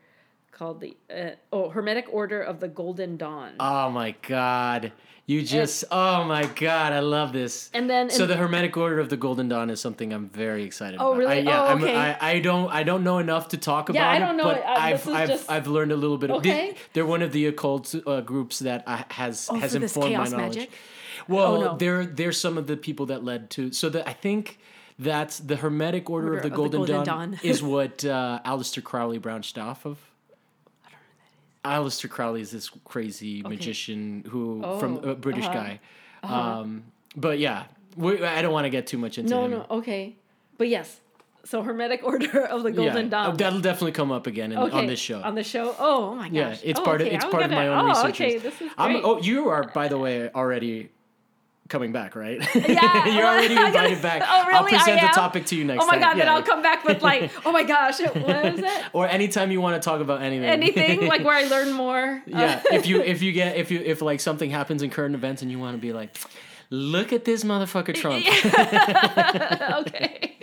called the uh, oh Hermetic Order of the Golden Dawn. Oh my god. You just oh my god, I love this. and then So and- the Hermetic Order of the Golden Dawn is something I'm very excited Oh, about. really? I, yeah, Oh, I'm- okay. I, I don't I don't know enough to talk about Yeah, I it, don't know but it. Uh, I've I've, just- I've learned a little bit. Of, Okay. they, are one of the occult uh, groups that I, has Oh, has informed my knowledge. magic? Well, Oh, no. they're they're some of the people that led to. So that I think that's the Hermetic Order, Order of the of the Golden, Golden Dawn, Dawn. is what uh, Aleister Crowley branched off of. Aleister Crowley is this crazy magician who from Oh, a British uh-huh. guy. Um, but yeah, we, I don't want to get too much into no, him. no, okay, but yes. So Hermetic Order of the Golden yeah, Dawn. that'll definitely come up again in, okay, on this show. On the show. Oh, oh my gosh. yeah, it's Oh, part okay, of it's I'm part of gonna- my own oh, research. Okay, this is I'm, oh, you are by the way already coming back, right? Yeah, you're already invited back. Oh, really? I'll present the topic to you next Oh my time. god, then I'll come back with like, oh my gosh, what was it? Or anytime you want to talk about anything. Anything like where I learn more. yeah, if you if you get if you if like something happens in current events and you want to be like, look at this motherfucker Trump. okay.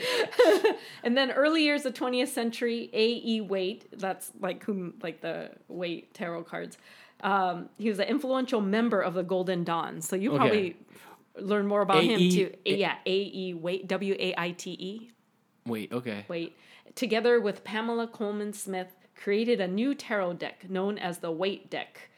and then early years of 20th century, A.E. Waite, that's like whom, like the Waite tarot cards. Um, he was an influential member of the Golden Dawn. So you Okay. Learn more about him A.E. too. A- yeah, A.E. Waite, W A I T E, Wait, okay. Wait. together with Pamela Colman Smith, created a new tarot deck known as the Waite deck.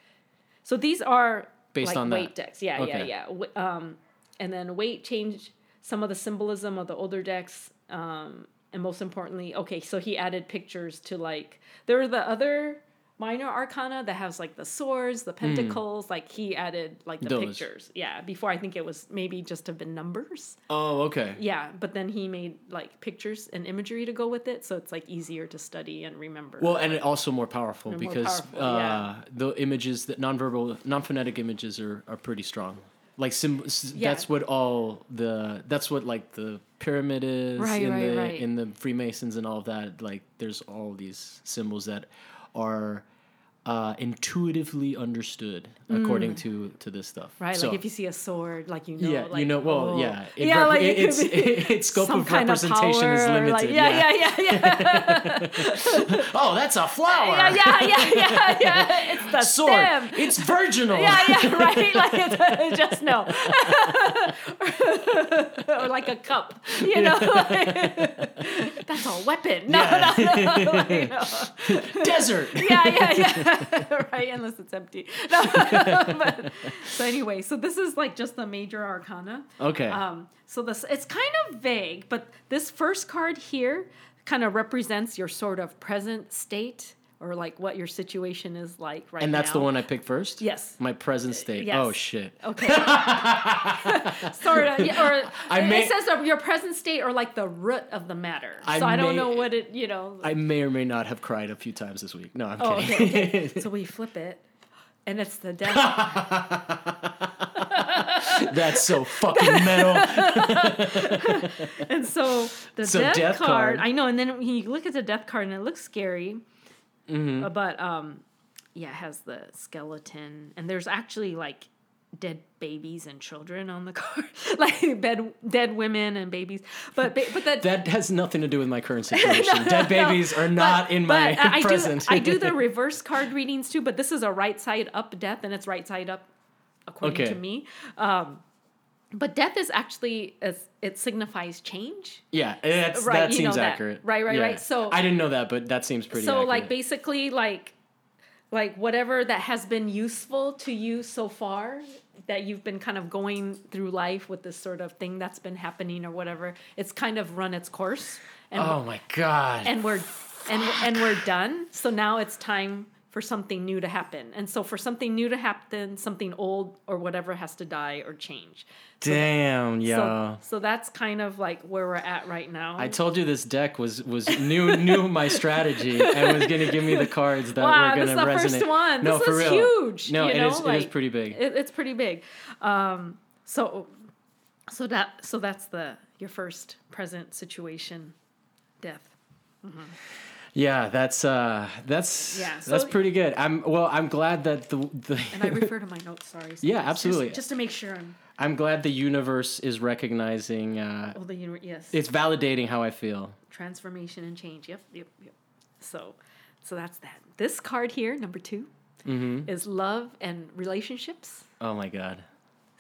So these are Based like on that. Decks. Yeah, yeah, Okay. yeah. W- Um, and then Waite changed some of the symbolism of the older decks. Um, and most importantly, okay, so he added pictures to like there are the other minor arcana that has like the swords, the pentacles. Like he added like the Hmm. Those. pictures. Yeah, before I think it was maybe just have been numbers. Oh, okay. Yeah, but then he made like pictures and imagery to go with it, so it's like easier to study and remember. Well, and it also more powerful more because powerful, uh, yeah. the images that nonverbal, non-phonetic images are, are pretty strong. Like sim- Yeah. that's what all the that's what like the pyramid is Right, in right, the right. in the Freemasons and all of that. Like there's all these symbols that are uh, intuitively understood according to to this stuff. Mm. Right, So- like if you see a sword, like you know, yeah, like, you know. Well, oh. yeah, it yeah, rep- like it- it its be its scope of kind of representation is limited. Like, yeah, yeah, yeah, yeah, Oh, that's a flower. yeah, yeah, yeah, yeah, yeah. It's the Sword. stem. It's virginal. Yeah, yeah, right. Like it's, just no, or like a cup. You know, like, that's a weapon. No, Yeah. no, no. Like, know. Desert. yeah, yeah, yeah. right, unless it's empty. No, but, so anyway, so this is like just the major arcana. Okay. Um, so this it's kind of vague, but this first card here kind of represents your sort of present state or like what your situation is like right now. and that's the one I picked first. Yes. My present uh, state. yes. Oh shit. Okay. sort of, uh, yeah, or I may- it says uh, your present state or like the root of the matter. I so I don't know what it, you know. I may or may not have cried a few times this week. No, I'm oh, kidding. okay, okay. so we flip it, and it's the death. That's so fucking metal. And so the So death, death card, card. I know, and then when you look at the death card and it looks scary, Mm-hmm. uh, but um, yeah, it has the skeleton, and there's actually like dead babies and children on the card, like dead dead women and babies. But but that. That has nothing to do with my current situation. Dead babies are not in my I present. Do, I do the reverse card readings too, but this is a right side up death, and it's right side up, according Okay. to me. Um, but death is actually it signifies change. yeah, eh, that's, Right, that seems that. accurate. Right, right, Yeah. right. So- I didn't know that, but that seems pretty. so accurate. like basically like like whatever that has been useful to you so far that you've been kind of going through life with this sort of thing that's been happening or whatever it's kind of run its course and Oh my god. and we're and and we're done so now it's time for something new to happen and so for something new to happen something old or whatever has to die or change Damn, yeah. so so that's kind of like where we're at right now I told you this deck was was new knew my strategy and was gonna give me the cards that Wow, were gonna is the resonate. first one. No, This for is real. huge, No, you it know, is- it is pretty big. It, it's pretty big. Um, so, so that so that's the your first present situation, death. Yeah, that's uh, that's Yeah, so- that's pretty good. I'm well. I'm glad that the the. And I refer to my notes. Sorry. Yeah, absolutely. Just, just to make sure I'm. I'm glad the universe is recognizing. Uh, Oh, the universe. Yes. it's validating how I feel. transformation and change. Yep. Yep. Yep. So, so that's that. This card here, number 2 Mm-hmm. is love and relationships. Oh my god,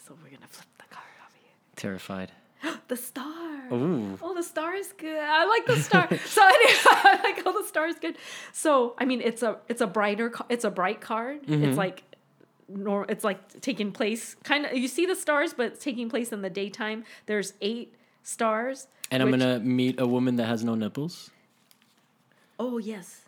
So we're gonna flip the card over here. terrified. The star. Ooh. Oh, the star is good. I like the star. so anyway, I like oh, the star is good. So I mean, it's a it's a brighter it's a bright card. Mm-hmm. It's like nor it's like taking place kind of you see the stars, but it's taking place in the daytime. There's eight stars. And I'm gonna meet a woman that has no nipples. Oh yes.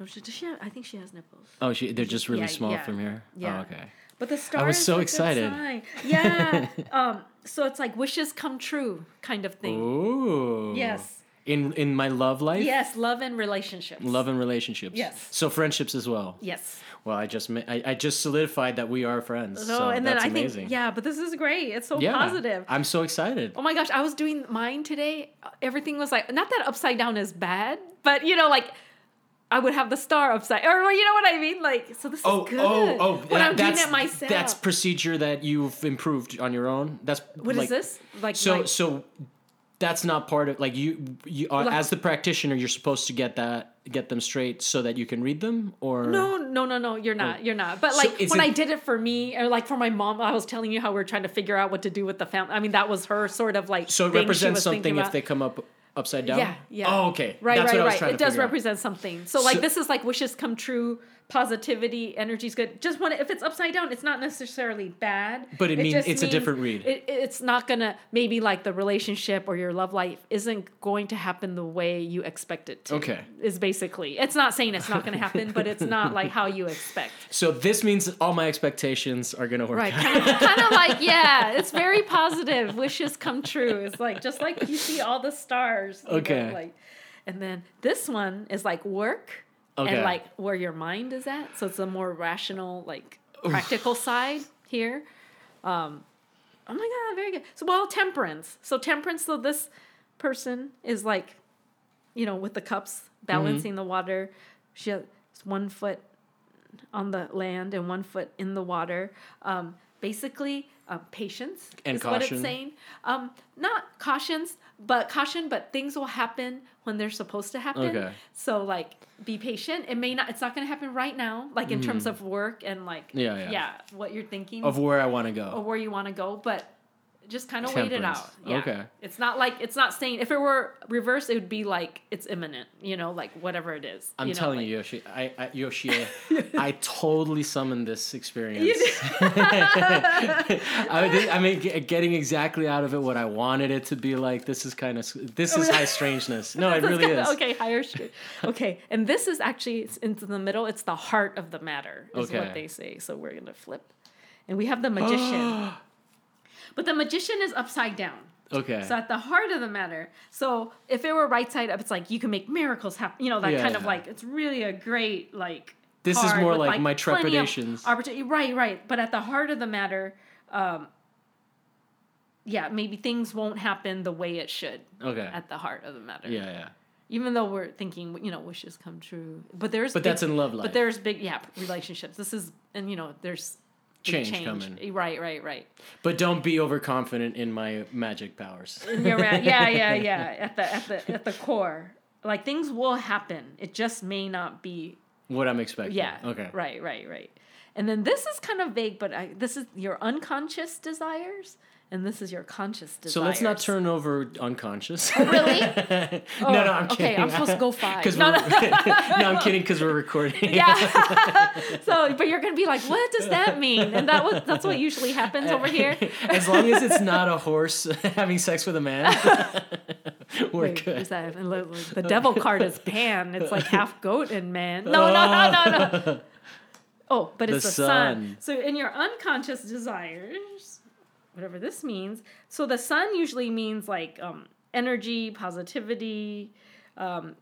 Oh, she, does she have, I think she has nipples. Oh, she they're just really Yeah, small yeah, from here. yeah. Oh, okay. But the star was so excited. Yeah. um. So it's like wishes come true kind of thing. Ooh. Yes. In in my love life. Yes, love and relationships. Love and relationships. Yes. So friendships as well. Yes. Well, I just I, I just solidified that we are friends. No, so and then that's I amazing. think yeah, but this is great. It's so Yeah. positive. I'm so excited. Oh my gosh, I was doing mine today. Everything was like not that upside down is bad, but you know, like I would have the star upside, or you know what I mean? Like, so this Oh, is good. oh, oh! When that- I'm doing it myself. That's procedure that you've improved on your own. That's What is like, this? Like, So like- so that's not part of like you you uh, Like- as the practitioner you're supposed to get that get them straight so that you can read them or No, no, no, no. You're not. You're not. But like is when it- I did it for me, or like for my mom, I was telling you how we are trying to figure out what to do with the family. I mean, that was her sort of like. so it represents something if they come up upside down. Yeah, yeah. Oh, okay. Right, That's right, what I was right. It does out. represent something. So, like, So- this is like wishes come true, positivity, energy's good. Just when if it's upside down, it's not necessarily bad. But it means- just it's a different read. It, it's not gonna maybe like the relationship or your love life isn't going to happen the way you expect it to. Okay. is basically. It's not saying it's not to happen, but it's not like how you expect. So this means all my expectations are gonna work. Right, out. kind of, kind of like yeah, it's very positive. Wishes come true. It's like just like you see all the stars. you know, Okay. like, and then this one is like work Okay. and like where your mind is at. So it's a more rational, like practical side here. Um, oh my god, very good. So well, temperance. So temperance. So this person is like, you know, with the cups balancing Mm-hmm. the water. She has one foot on the land and one foot in the water. Um, basically, uh, patience And is what it's caution. saying. Um, not cautions, but caution. But things will happen when they're supposed to happen. Okay. So like, be patient. It may not. It's not going to happen right now. Like in terms of work and like, Mm-hmm. Yeah, yeah. what you're thinking Of where I want to go or where you want to go, but just kind of wait it out. Yeah. Okay. It's not like it's not saying if it were reverse, it would be like it's imminent. You know, like whatever it is. I'm you know, telling like- you, Yoshi, I, I Yoshi, I totally summoned this experience. I, did, I mean, getting exactly out of it what I wanted it to be like. This is kind of this is high strangeness. No, it really kinda- is. Okay, higher. Okay, and this is actually it's into the middle. It's the heart of the matter, is Okay. what they say. So we're gonna flip, and we have the magician. but the magician is upside down. Okay. So at the heart of the matter. So if it were right side up, it's like you can make miracles happen. You know that Yeah, kind of like it's really a great like. This is more with, like my trepidations. Opportunity, right, right. But at the heart of the matter, um, yeah, maybe things won't happen the way it should. Okay. At the heart of the matter. Yeah, yeah. Even though we're thinking, you know, wishes come true, but there's But big- that's in love life. But there's big, yeah, relationships. This is, and you know, there's big Change coming. Eh, right, right, right. But don't be overconfident in my magic powers. Right. Yeah, yeah, yeah. At the at the at the core, like things will happen. It just may not be. what I'm expecting. Yeah. Okay. Right, right, right. And then this is kind of vague, but I, this is your unconscious desires, and this is your conscious desires. So let's not turn over unconscious. Really? no, no, oh, I'm kidding. okay. I'm supposed to go five. No, no. no, I'm kidding because we're recording. Yeah. so, but you're gonna be like, what does that mean? And that was that's what usually happens over here. as long as it's not a horse having sex with a man, we're Wait, good. that the devil card is Pan? It's like half goat and man. No, no, no, no, no. Oh, but it's The the, sun. sun. So in your unconscious desires, whatever this means. So the sun usually means like um, energy, positivity. Um,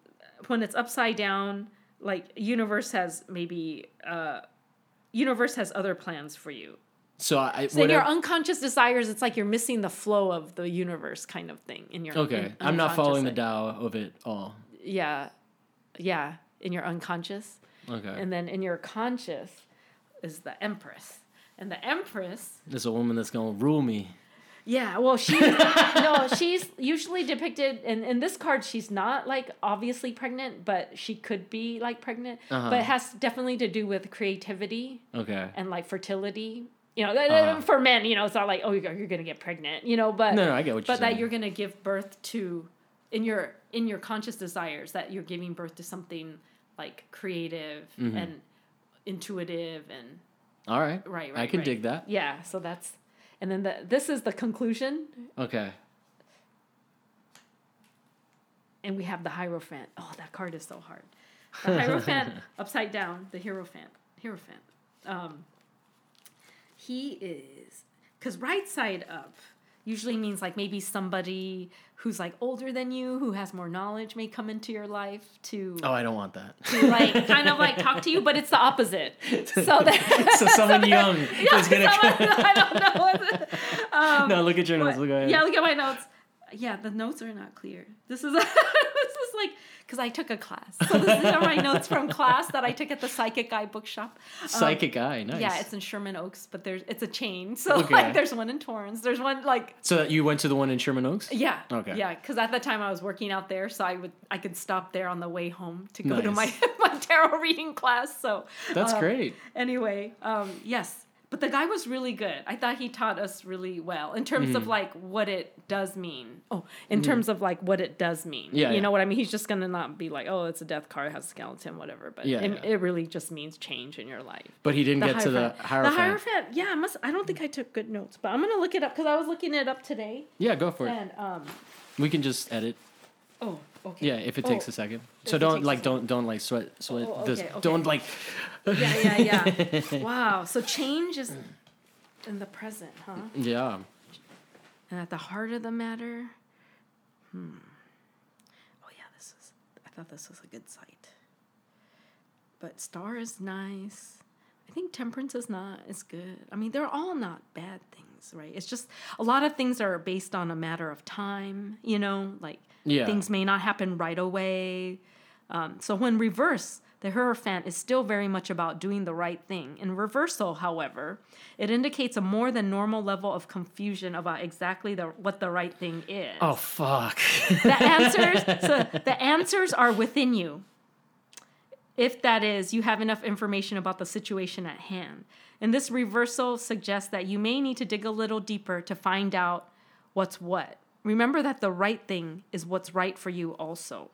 when it's upside down, like universe has maybe uh, universe has other plans for you. So I So in your whatever- unconscious desires, it's like you're missing the flow of the universe, kind of thing. In your okay. in- I'm not following the. Tao of it all. Yeah, yeah. In your unconscious, Okay. and then in your conscious is the empress, and the empress. There's a woman that's gonna rule me. Yeah, well, she no, she's usually depicted, and in this card, she's not like obviously pregnant, but she could be like pregnant. Uh-huh. But it has definitely to do with creativity Okay. and like fertility. You know, Uh-huh. for men, you know, it's not like oh, you're, you're gonna get pregnant, you know, but No, no, I get what you're but that you're gonna give birth to in your in your conscious desires that you're giving birth to something like creative Mm-hmm. and intuitive and All right. right, right. I can right. dig that. Yeah, so that's and then the this is the conclusion, Okay. and we have the Hierophant. Oh, that card is so hard. The Hierophant upside down, the Hierophant. Hierophant. Um, he is because right side up usually means like maybe somebody who's like older than you who has more knowledge may come into your life to Oh, I don't want that. to like kind of like talk to you but it's the opposite so that so someone young is gonna. someone- i don't know um, no, look at your notes. what- Look ahead. yeah look at my notes yeah the notes are not clear this is this is like because i took a class so these are my notes from class that i took at the Psychic Eye bookshop Psychic eye. Nice. um, yeah it's in sherman oaks but there's it's a chain so Okay. like there's one in torrance there's one like so you went to the one in Sherman Oaks. yeah. Okay. Yeah, because at the time I was working out there, so I would I could stop there on the way home to go to my Nice. my tarot reading class. So That's um, great. Anyway, um, yes, but the guy was really good. I thought he taught us really well in terms Mm-hmm. of like what it does mean. Oh, in terms of like what it does mean. Yeah, you yeah. know what I mean. He's just gonna not be like, oh, it's a death card, it has a skeleton, whatever. But Yeah, it, yeah. it really just means change in your life. But he didn't get to the Hierophant. The Hierophant. Yeah, I must. I don't think I took good notes, but I'm gonna look it up because I was looking it up today. Yeah, go for it. And um. We can just edit. Oh, okay. Yeah, if it takes Oh, a second. So don't like don't don't like sweat sweat Oh, this. okay, okay. Don't like Yeah, yeah, yeah. wow. So change is in the present, huh? yeah. And at the heart of the matter, hmm. Oh yeah, this is. I thought this was a good site. But star is nice. I think temperance is not is good. I mean, they're all not bad things, right? It's just a lot of things are based on a matter of time. You know, like Yeah. things may not happen right away. Um, so when reverse, The Hierophant is still very much about doing the right thing. In reversal, however, it indicates a more than normal level of confusion about exactly the, what the right thing is. Oh fuck. The answers, so the answers are within you. If that is, you have enough information about the situation at hand. And this reversal suggests that you may need to dig a little deeper to find out what's what. Remember that the right thing is what's right for you also.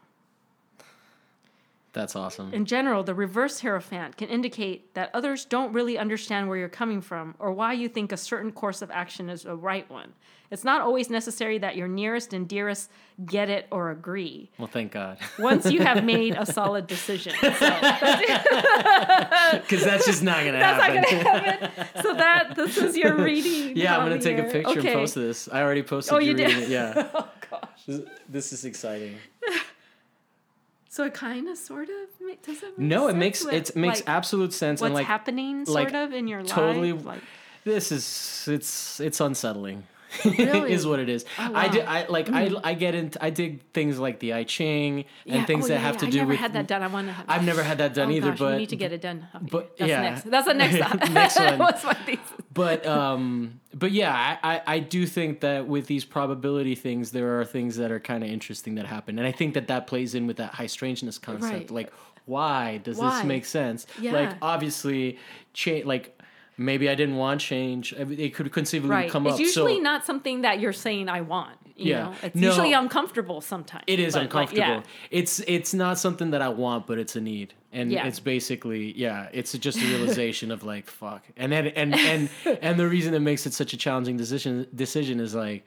That's awesome. In general, the reverse Hierophant can indicate that others don't really understand where you're coming from or why you think a certain course of action is a right one. It's not always necessary that your nearest and dearest get it or agree. well, thank God. Once you have made a solid decision. So that's, Because that's just not gonna happen. that's not going to happen. So that this is your reading. yeah, I'm gonna take a picture okay. and post this. I already posted Oh, you did? reading. Yeah. Oh gosh. This, this is exciting. So it kind of, sort of, does it? Make No, it sense makes with, it makes like, absolute sense What's and like happening, like, sort of, in your totally- life? Totally. Like, this is it's it's unsettling. Really? is what it is. Oh, I do. I like I I get into I dig things like the I Ching and yeah, things oh, that yeah, have yeah. to I do never with had that done. I want to have. I've never had that done oh, either, gosh, but you need to get it done. but- that's yeah. next. That's the next. Next one. What's my thesis? but um but yeah I, I i do think that with these probability things there are things that are kind of interesting that happen and i think that that plays in with that high strangeness concept Right. like why does Why? this make sense Yeah. like obviously change like maybe i didn't want change it could conceivably Right. come it's up It's usually so not something that you're saying I want. You Yeah. know? It's No. usually uncomfortable sometimes. it is but, like, uncomfortable yeah. it's it's not something that i want but it's a need and Yeah. it's basically yeah it's just a realization of like fuck and then and and and the reason it makes it such a challenging decision decision is like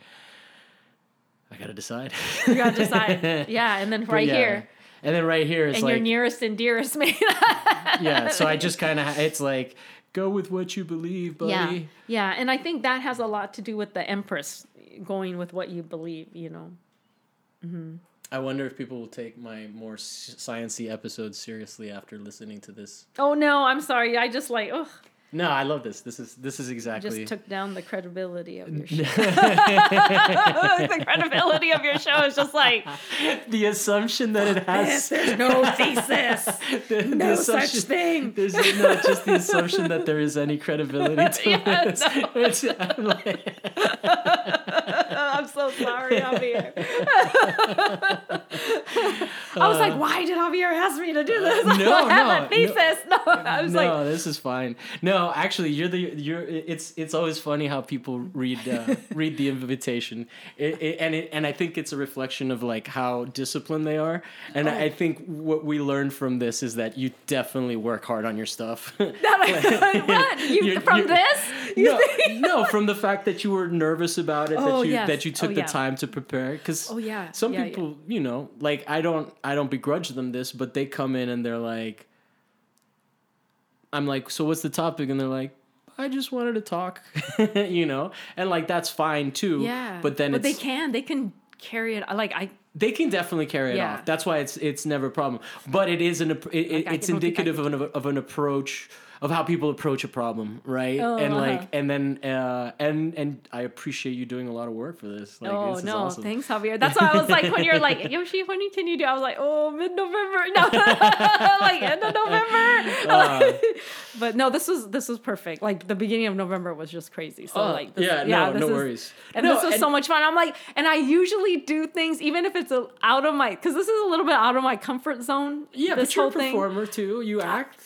i gotta decide You gotta decide. Yeah, and then right yeah. here, and then right here is and like your nearest and dearest man. yeah so i just kind of it's like go with what you believe buddy yeah, yeah, and I think that has a lot to do with the Empress going with what you believe. You know. Mm-hmm. i wonder if people will take my more sciency sciencey episodes seriously after listening to this Oh no, I'm sorry. I just like, oh, no i love this this is this is exactly. just took down the credibility of your show. the credibility of your show is just like the assumption that it has there's no thesis, the, the no such assumption- thing. There's not just the assumption that there is any credibility to Yeah, this. It's, I'm like, I'm so sorry, Javier. I was like, why did Javier ask me to do this? I no, don't have no, a thesis. No, I was no, like, this is fine. No, actually, you're the you're. It's it's always funny how people read uh, read the invitation, it, it, and it, and I think it's a reflection of like how disciplined they are. And Oh. I think what we learned from this is that you definitely work hard on your stuff. what? You, You're- from you're- this? You no, no, from the fact that you were nervous about it, Oh, that you yes. that you took Oh, the yeah. time to prepare. Because Oh, yeah. some Yeah, people, you know, like I don't, I don't begrudge them this, but they come in and they're like, I'm like, so what's the topic? And they're like, I just wanted to talk, you know, and like that's fine too. Yeah. but then but it's, they can. They can carry it. Like I. they can definitely carry it Yeah. off. That's why it's it's never a problem. But it is an it, Like, it's don't think I indicative of an of an approach of how people approach a problem, right? Oh, and like uh-huh. and then uh and and I appreciate you doing a lot of work for this. Like, oh this is no! awesome. Thanks, Javier. That's why I was like, when you're like, Yoshi, when can you do? I was like, oh, mid November. No, like end of November. Uh. but no, this was this was perfect. Like the beginning of November was just crazy. So Oh, like, this, yeah, no, this no is- worries. And No, this was and- so much fun. I'm like, and I usually do things even if it's a, out of my because this is a little bit out of my comfort zone. Yeah, this but you're a whole thing. performer too. You act.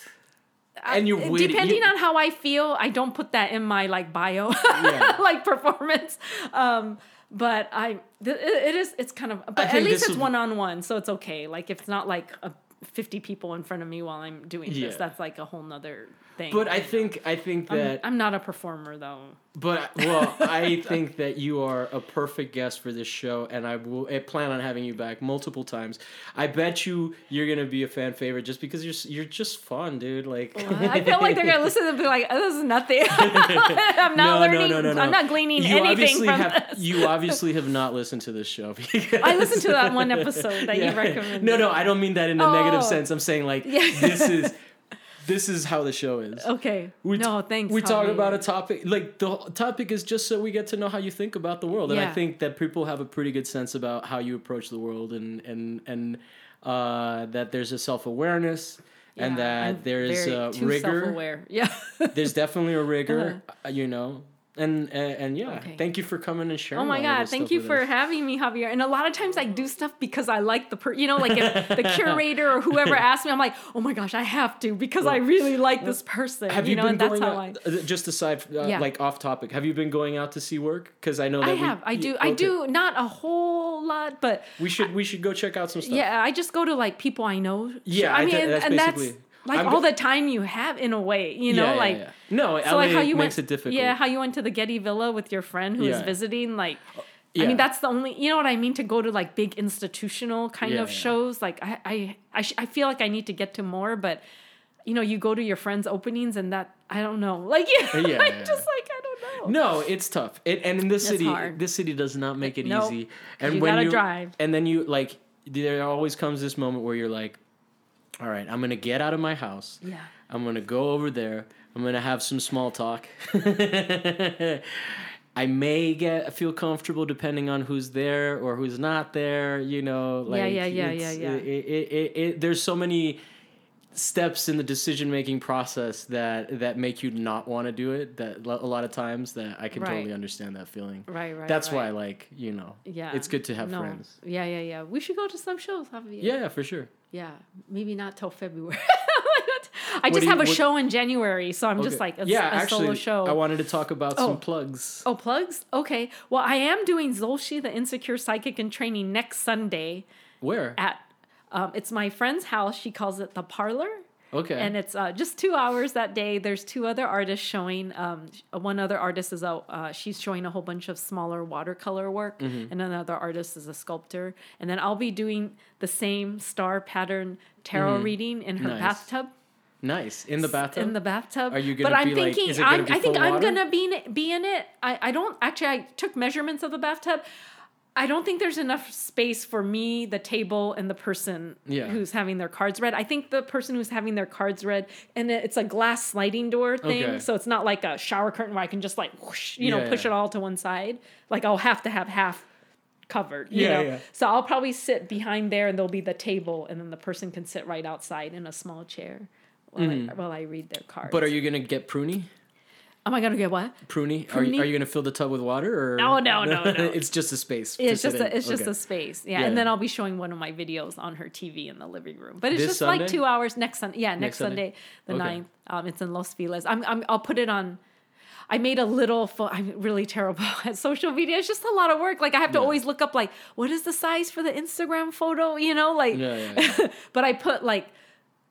And you're depending you- on how I feel, I don't put that in my like bio, Yeah. like performance. Um, but I, th- it is, it's kind of, but at least it's one on one, so it's okay. Like if it's not like a, 50 people in front of me while I'm doing Yeah. this, that's like a whole nother thing. But I think I think I'm, that I'm not a performer though. But well, I think that you are a perfect guest for this show, and I will I plan on having you back multiple times. I bet you you're gonna be a fan favorite just because you're you're just fun, dude. Like I feel like they're gonna listen and be like, oh, "This is nothing." I'm not no, learning. no, no, no. I'm not gleaning you anything from have, this. You obviously have not listened to this show. Because, I listened to that one episode that Yeah. you recommended. No, no, I don't mean that in a negative Oh. sense. I'm saying like Yeah. this is this is how the show is. Okay. We no, thanks. We talk about a topic like the topic is just so we get to know how you think about the world, and I think that people have a pretty good sense about how you approach the world, and and and uh, that there's a self awareness, and that I'm there's a rigor. self-aware. Yeah. There's definitely a rigor, uh, you know. And, and and yeah, Okay. thank you for coming and sharing. Oh my god, thank you for us. having me, Javier. And a lot of times I do stuff because I like the per you know, like if the curator or whoever asks me, I'm like, oh my gosh, I have to because I really like this person. Have you, you, know, been and that's going out? I uh, Just aside, uh, Yeah. like off topic, have you been going out to see work? Because I know that I we- have. I you- do I do not a whole lot, but We should we should go check out some stuff. yeah, I just go to like people I know. Yeah, I I mean, and, that's and that's basically- like I'm all go- the time you have in a way, you know, yeah, like yeah. no, so LA like how you makes went, it difficult. Yeah, how you went to the Getty Villa with your friend who was visiting. Like, oh, I mean, that's the only you know what I mean to go to like big institutional kind of shows. Like, I I I, sh- I feel like I need to get to more, but you know, you go to your friends' openings and that I don't know, like yeah, Yeah, like just like I don't know. No, it's tough. It, and in this It's city, hard. this city does not make it Nope. easy. And You when gotta you drive. and then you like, there always comes this moment where you're like, "All right, I'm gonna get out of my house. Yeah. I'm gonna go over there. I'm gonna have some small talk. I may get feel comfortable depending on who's there or who's not there. You know, like Yeah, yeah, yeah, yeah, yeah. It, it, it, it, there's so many steps in the decision making process that that make you not want to do it that a lot of times that I can Right. totally understand that feeling. Right, right. That's right. why like, you know, Yeah, it's good to have no. friends. Yeah, yeah, yeah. We should go to some shows, Javier. Yeah, yeah, for sure. Yeah, maybe not till February. I just you- have a what- show in January, so I'm just like a, yeah, a actually, solo show. I wanted to talk about Oh. some plugs. oh, plugs? Okay. Well, I am doing Zolshi, the Insecure Psychic in Training next Sunday Where? at. Um, it's my friend's house. She calls it the parlor. Okay. And it's uh, just two hours that day. There's two other artists showing. Um, one other artist is a uh, she's showing a whole bunch of smaller watercolor work, Mm-hmm. and another artist is a sculptor. And then I'll be doing the same star pattern tarot reading in her Mm-hmm. Nice. bathtub. nice. In the bathtub? In the bathtub. Are you But gonna I'm be like- thinking, is it gonna I'm, I think I'm water? gonna be in it, be in it. I, I don't actually. I took measurements of the bathtub. I don't think there's enough space for me, the table, and the person Yeah. who's having their cards read. I think the person who's having their cards read, and it's a glass sliding door thing, Okay. so it's not like a shower curtain where I can just like, whoosh, you know, push yeah. it all to one side. Like I'll have to have half covered. You Yeah, know? yeah. So I'll probably sit behind there, and there'll be the table, and then the person can sit right outside in a small chair while, I, while I read their cards. Mm-hmm. But are you gonna get pruny? Am I gonna get what? Pruny? Are, you- are you gonna fill the tub with water or No, no, no, no. it's just a space. It's just a, it's just a space, yeah. Yeah, And then. I'll be showing one of my videos on her TV in the living room. But it's This just Sunday? like two hours next Sunday. Yeah, next, Next Sunday? Sunday, the Okay. 9th. Um, it's in Los Feliz. I'm, I'm I'll put it on. I made a little. Fo- I'm really terrible at social media. It's just a lot of work. Like I have to Yeah. always look up like what is the size for the Instagram photo. You know, like. Yeah, yeah. but I put like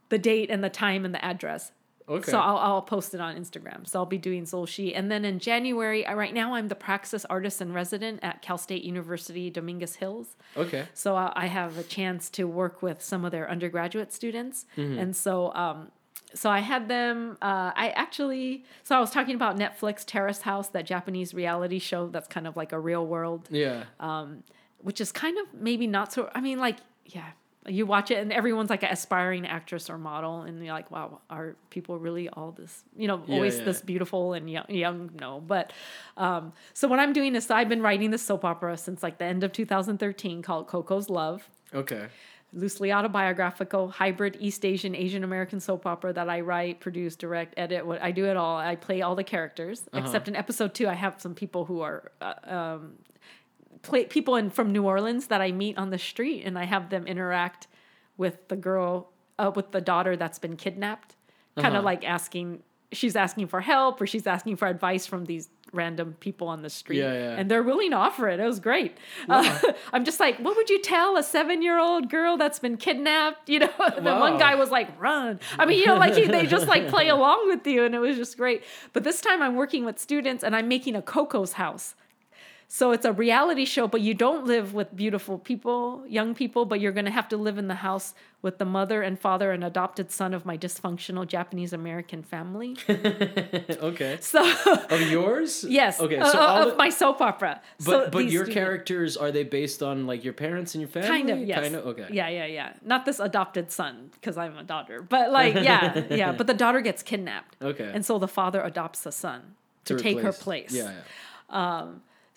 the date and the time and the address. Okay. So I'll, I'll post it on Instagram. So I'll be doing Zolshi. And then in January, I, right now I'm the praxis artist and resident at Cal State University Dominguez Hills. okay. So I I have a chance to work with some of their undergraduate students. And so um, so I had them. Uh, I actually so I was talking about Netflix Terrace House, that Japanese reality show that's kind of like a real world Yeah. Um, which is kind of maybe not so. I mean, like, yeah, you watch it and everyone's like an aspiring actress or model, and you're like, wow, are people really all this, you know, Yeah, always yeah. this beautiful and young? young no, but um, so what I'm doing is I've been writing this soap opera since like the end of 2013 called Coco's Love. Okay. Loosely autobiographical, hybrid East Asian, Asian American soap opera that I write, produce, direct, edit. What I do it all. I play all the characters. Uh-huh. Except in episode two, I have some people who are uh, um, play people in from New Orleans that I meet on the street, and I have them interact with the girl, uh, with the daughter that's been kidnapped, kind of Uh-huh. like asking. She's asking for help, or she's asking for advice from these random people on the street, Yeah, yeah. and they're willing to offer it. It was great. Uh, I'm just like, what would you tell a seven year old girl that's been kidnapped? You know, and then one guy was like, run. I mean, you know, like he, they just like play along with you, and it was just great. But this time I'm working with students, and I'm making a Coco's house. So it's a reality show, but you don't live with beautiful people, young people, but you're going to have to live in the house with the mother and father and adopted son of my dysfunctional Japanese American family. okay. So, Of yours? yes, Okay. uh, So uh, all of the- my soap opera. but so but your characters are they based on like your parents and your family? Kind of, yes. Kind of. Okay. Yeah, yeah, yeah. Not this adopted son because I'm a daughter, but like, yeah, yeah. But the daughter gets kidnapped. Okay. And so the father adopts the son to, take her place. Yeah. yeah.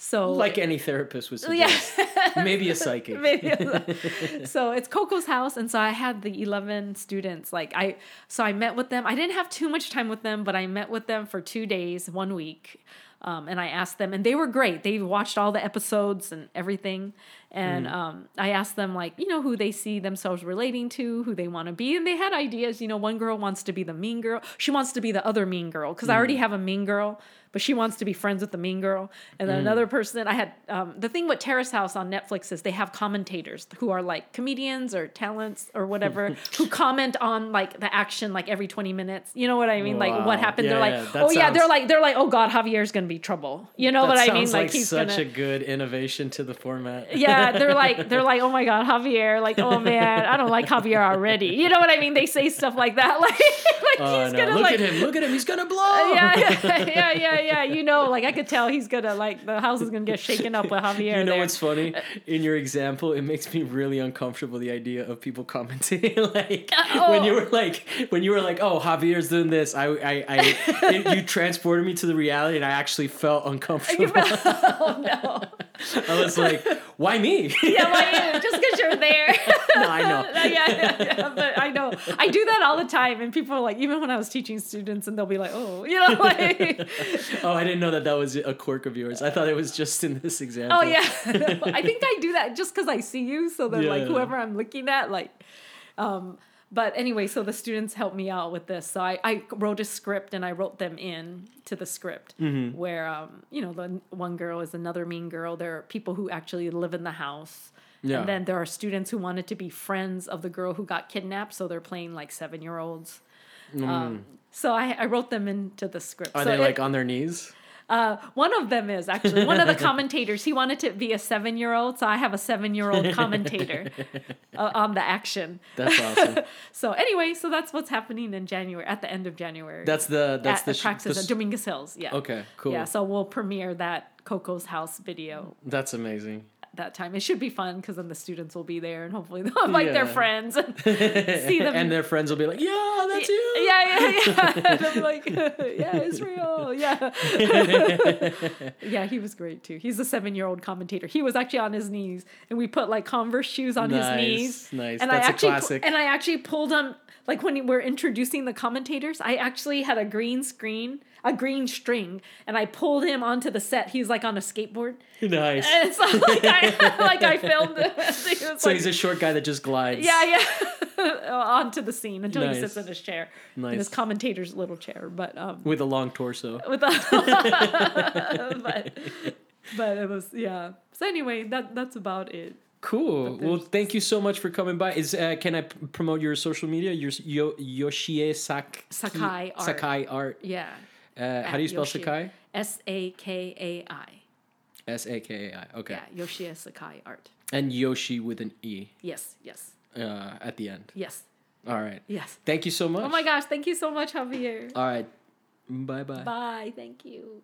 So Like any therapist would yeah. suggest. Maybe a psychic. Maybe so it's Coco's house, and so I had the eleven students. Like I, so I met with them. I didn't have too much time with them, but I met with them for two days, one week, um, and I asked them, and they were great. They watched all the episodes and everything, and um, I asked them like, you know, who they see themselves relating to, who they want to be, and they had ideas. You know, one girl wants to be the mean girl. She wants to be the other mean girl because I already have a mean girl but she wants to be friends with the mean girl. And then another person, I had um, the thing with Terrace House on Netflix is they have commentators who are like comedians or talents or whatever who comment on like the action like every 20 minutes. You know what I mean? Like what happened? Yeah, they're like, yeah, oh yeah, they're like, they're like, oh God, Javier's gonna be trouble. You know that what I mean? like, Like he's such gonna. a good innovation to the format. yeah, they're like they're like, oh my god, Javier, like, oh man, I don't like Javier already. You know what I mean? They say stuff like that, like, like Oh he's no! gonna Look like, at him! Look at him! He's gonna blow. yeah, yeah, yeah, yeah, yeah. You know, like I could tell he's gonna like the house is gonna get shaken up with Javier. You know there. what's funny? In your example, it makes me really uncomfortable the idea of people commenting like uh, when you Oh. were like when you were like, "Oh, Javier's doing this." I I, I it, you transported me to the reality, and I actually felt uncomfortable. oh no! I was like, "Why me?" Yeah, why you? Just because you're there. no, I know. yeah, yeah, yeah, but I know I do that all the time, and people are like, even when I was teaching students, and they'll be like, "Oh, you know, like, Oh, I didn't know that that was a quirk of yours. I thought it was just in this example. oh yeah." I think I do that just because I see you, so then like whoever I'm looking at, like, um. But anyway, so the students helped me out with this. So I, I wrote a script and I wrote them in to the script Mm-hmm. where um you know the one girl is another mean girl. There are people who actually live in the house. Yeah. And then there are students who wanted to be friends of the girl who got kidnapped, so they're playing like seven year olds. Um, so I, I wrote them into the script. Mm. Are so they it- like on their knees? Uh, one of them is actually one of the commentators. He wanted to be a seven year old, so I have a seven year old commentator uh, on the action. That's awesome. So anyway, so that's what's happening in January at the end of January. That's the that's at the, the sh- Praxis the at Dominguez Hills. Yeah. Okay, cool. Yeah. So we'll premiere that Coco's House video That's amazing. That time. It should be fun because then the students will be there and hopefully they'll invite their Yeah. friends and see them. and their friends will be like, "Yeah, that's you." Yeah, yeah, yeah. And I'm like, yeah, Israel. Yeah. yeah, he was great too. He's a seven year old commentator. He was actually on his knees and we put like Converse shoes on his knees. nice. And That's I a actually, pu- classic. And I actually pulled him, like when we're introducing the commentators, I actually had a green screen, a green string, and I pulled him onto the set. He's like on a skateboard. Nice. And so like I, like I filmed him. He So like, he's a short guy that just glides. yeah, yeah, onto the scene until he sits in his chair, in his commentator's little chair. But um, With a long torso. with a, but but it was yeah. So anyway, that that's about it. Cool. Well, thank you so much for coming by. Is uh, can I p- promote your social media? Your Yo- Yoshie Sak Sakai Art. Sakai Art. Yeah. Uh, how do you spell Yoshie. Sakai? S A K A I. S A K A I. Okay. Yeah, Yoshie Sakai Art. And Yoshi with an E Yes, yes, uh, at the end. yes, All right. yes. Thank you so much. Oh my gosh! Thank you so much, Javier. All right. Bye bye. Bye. Thank you.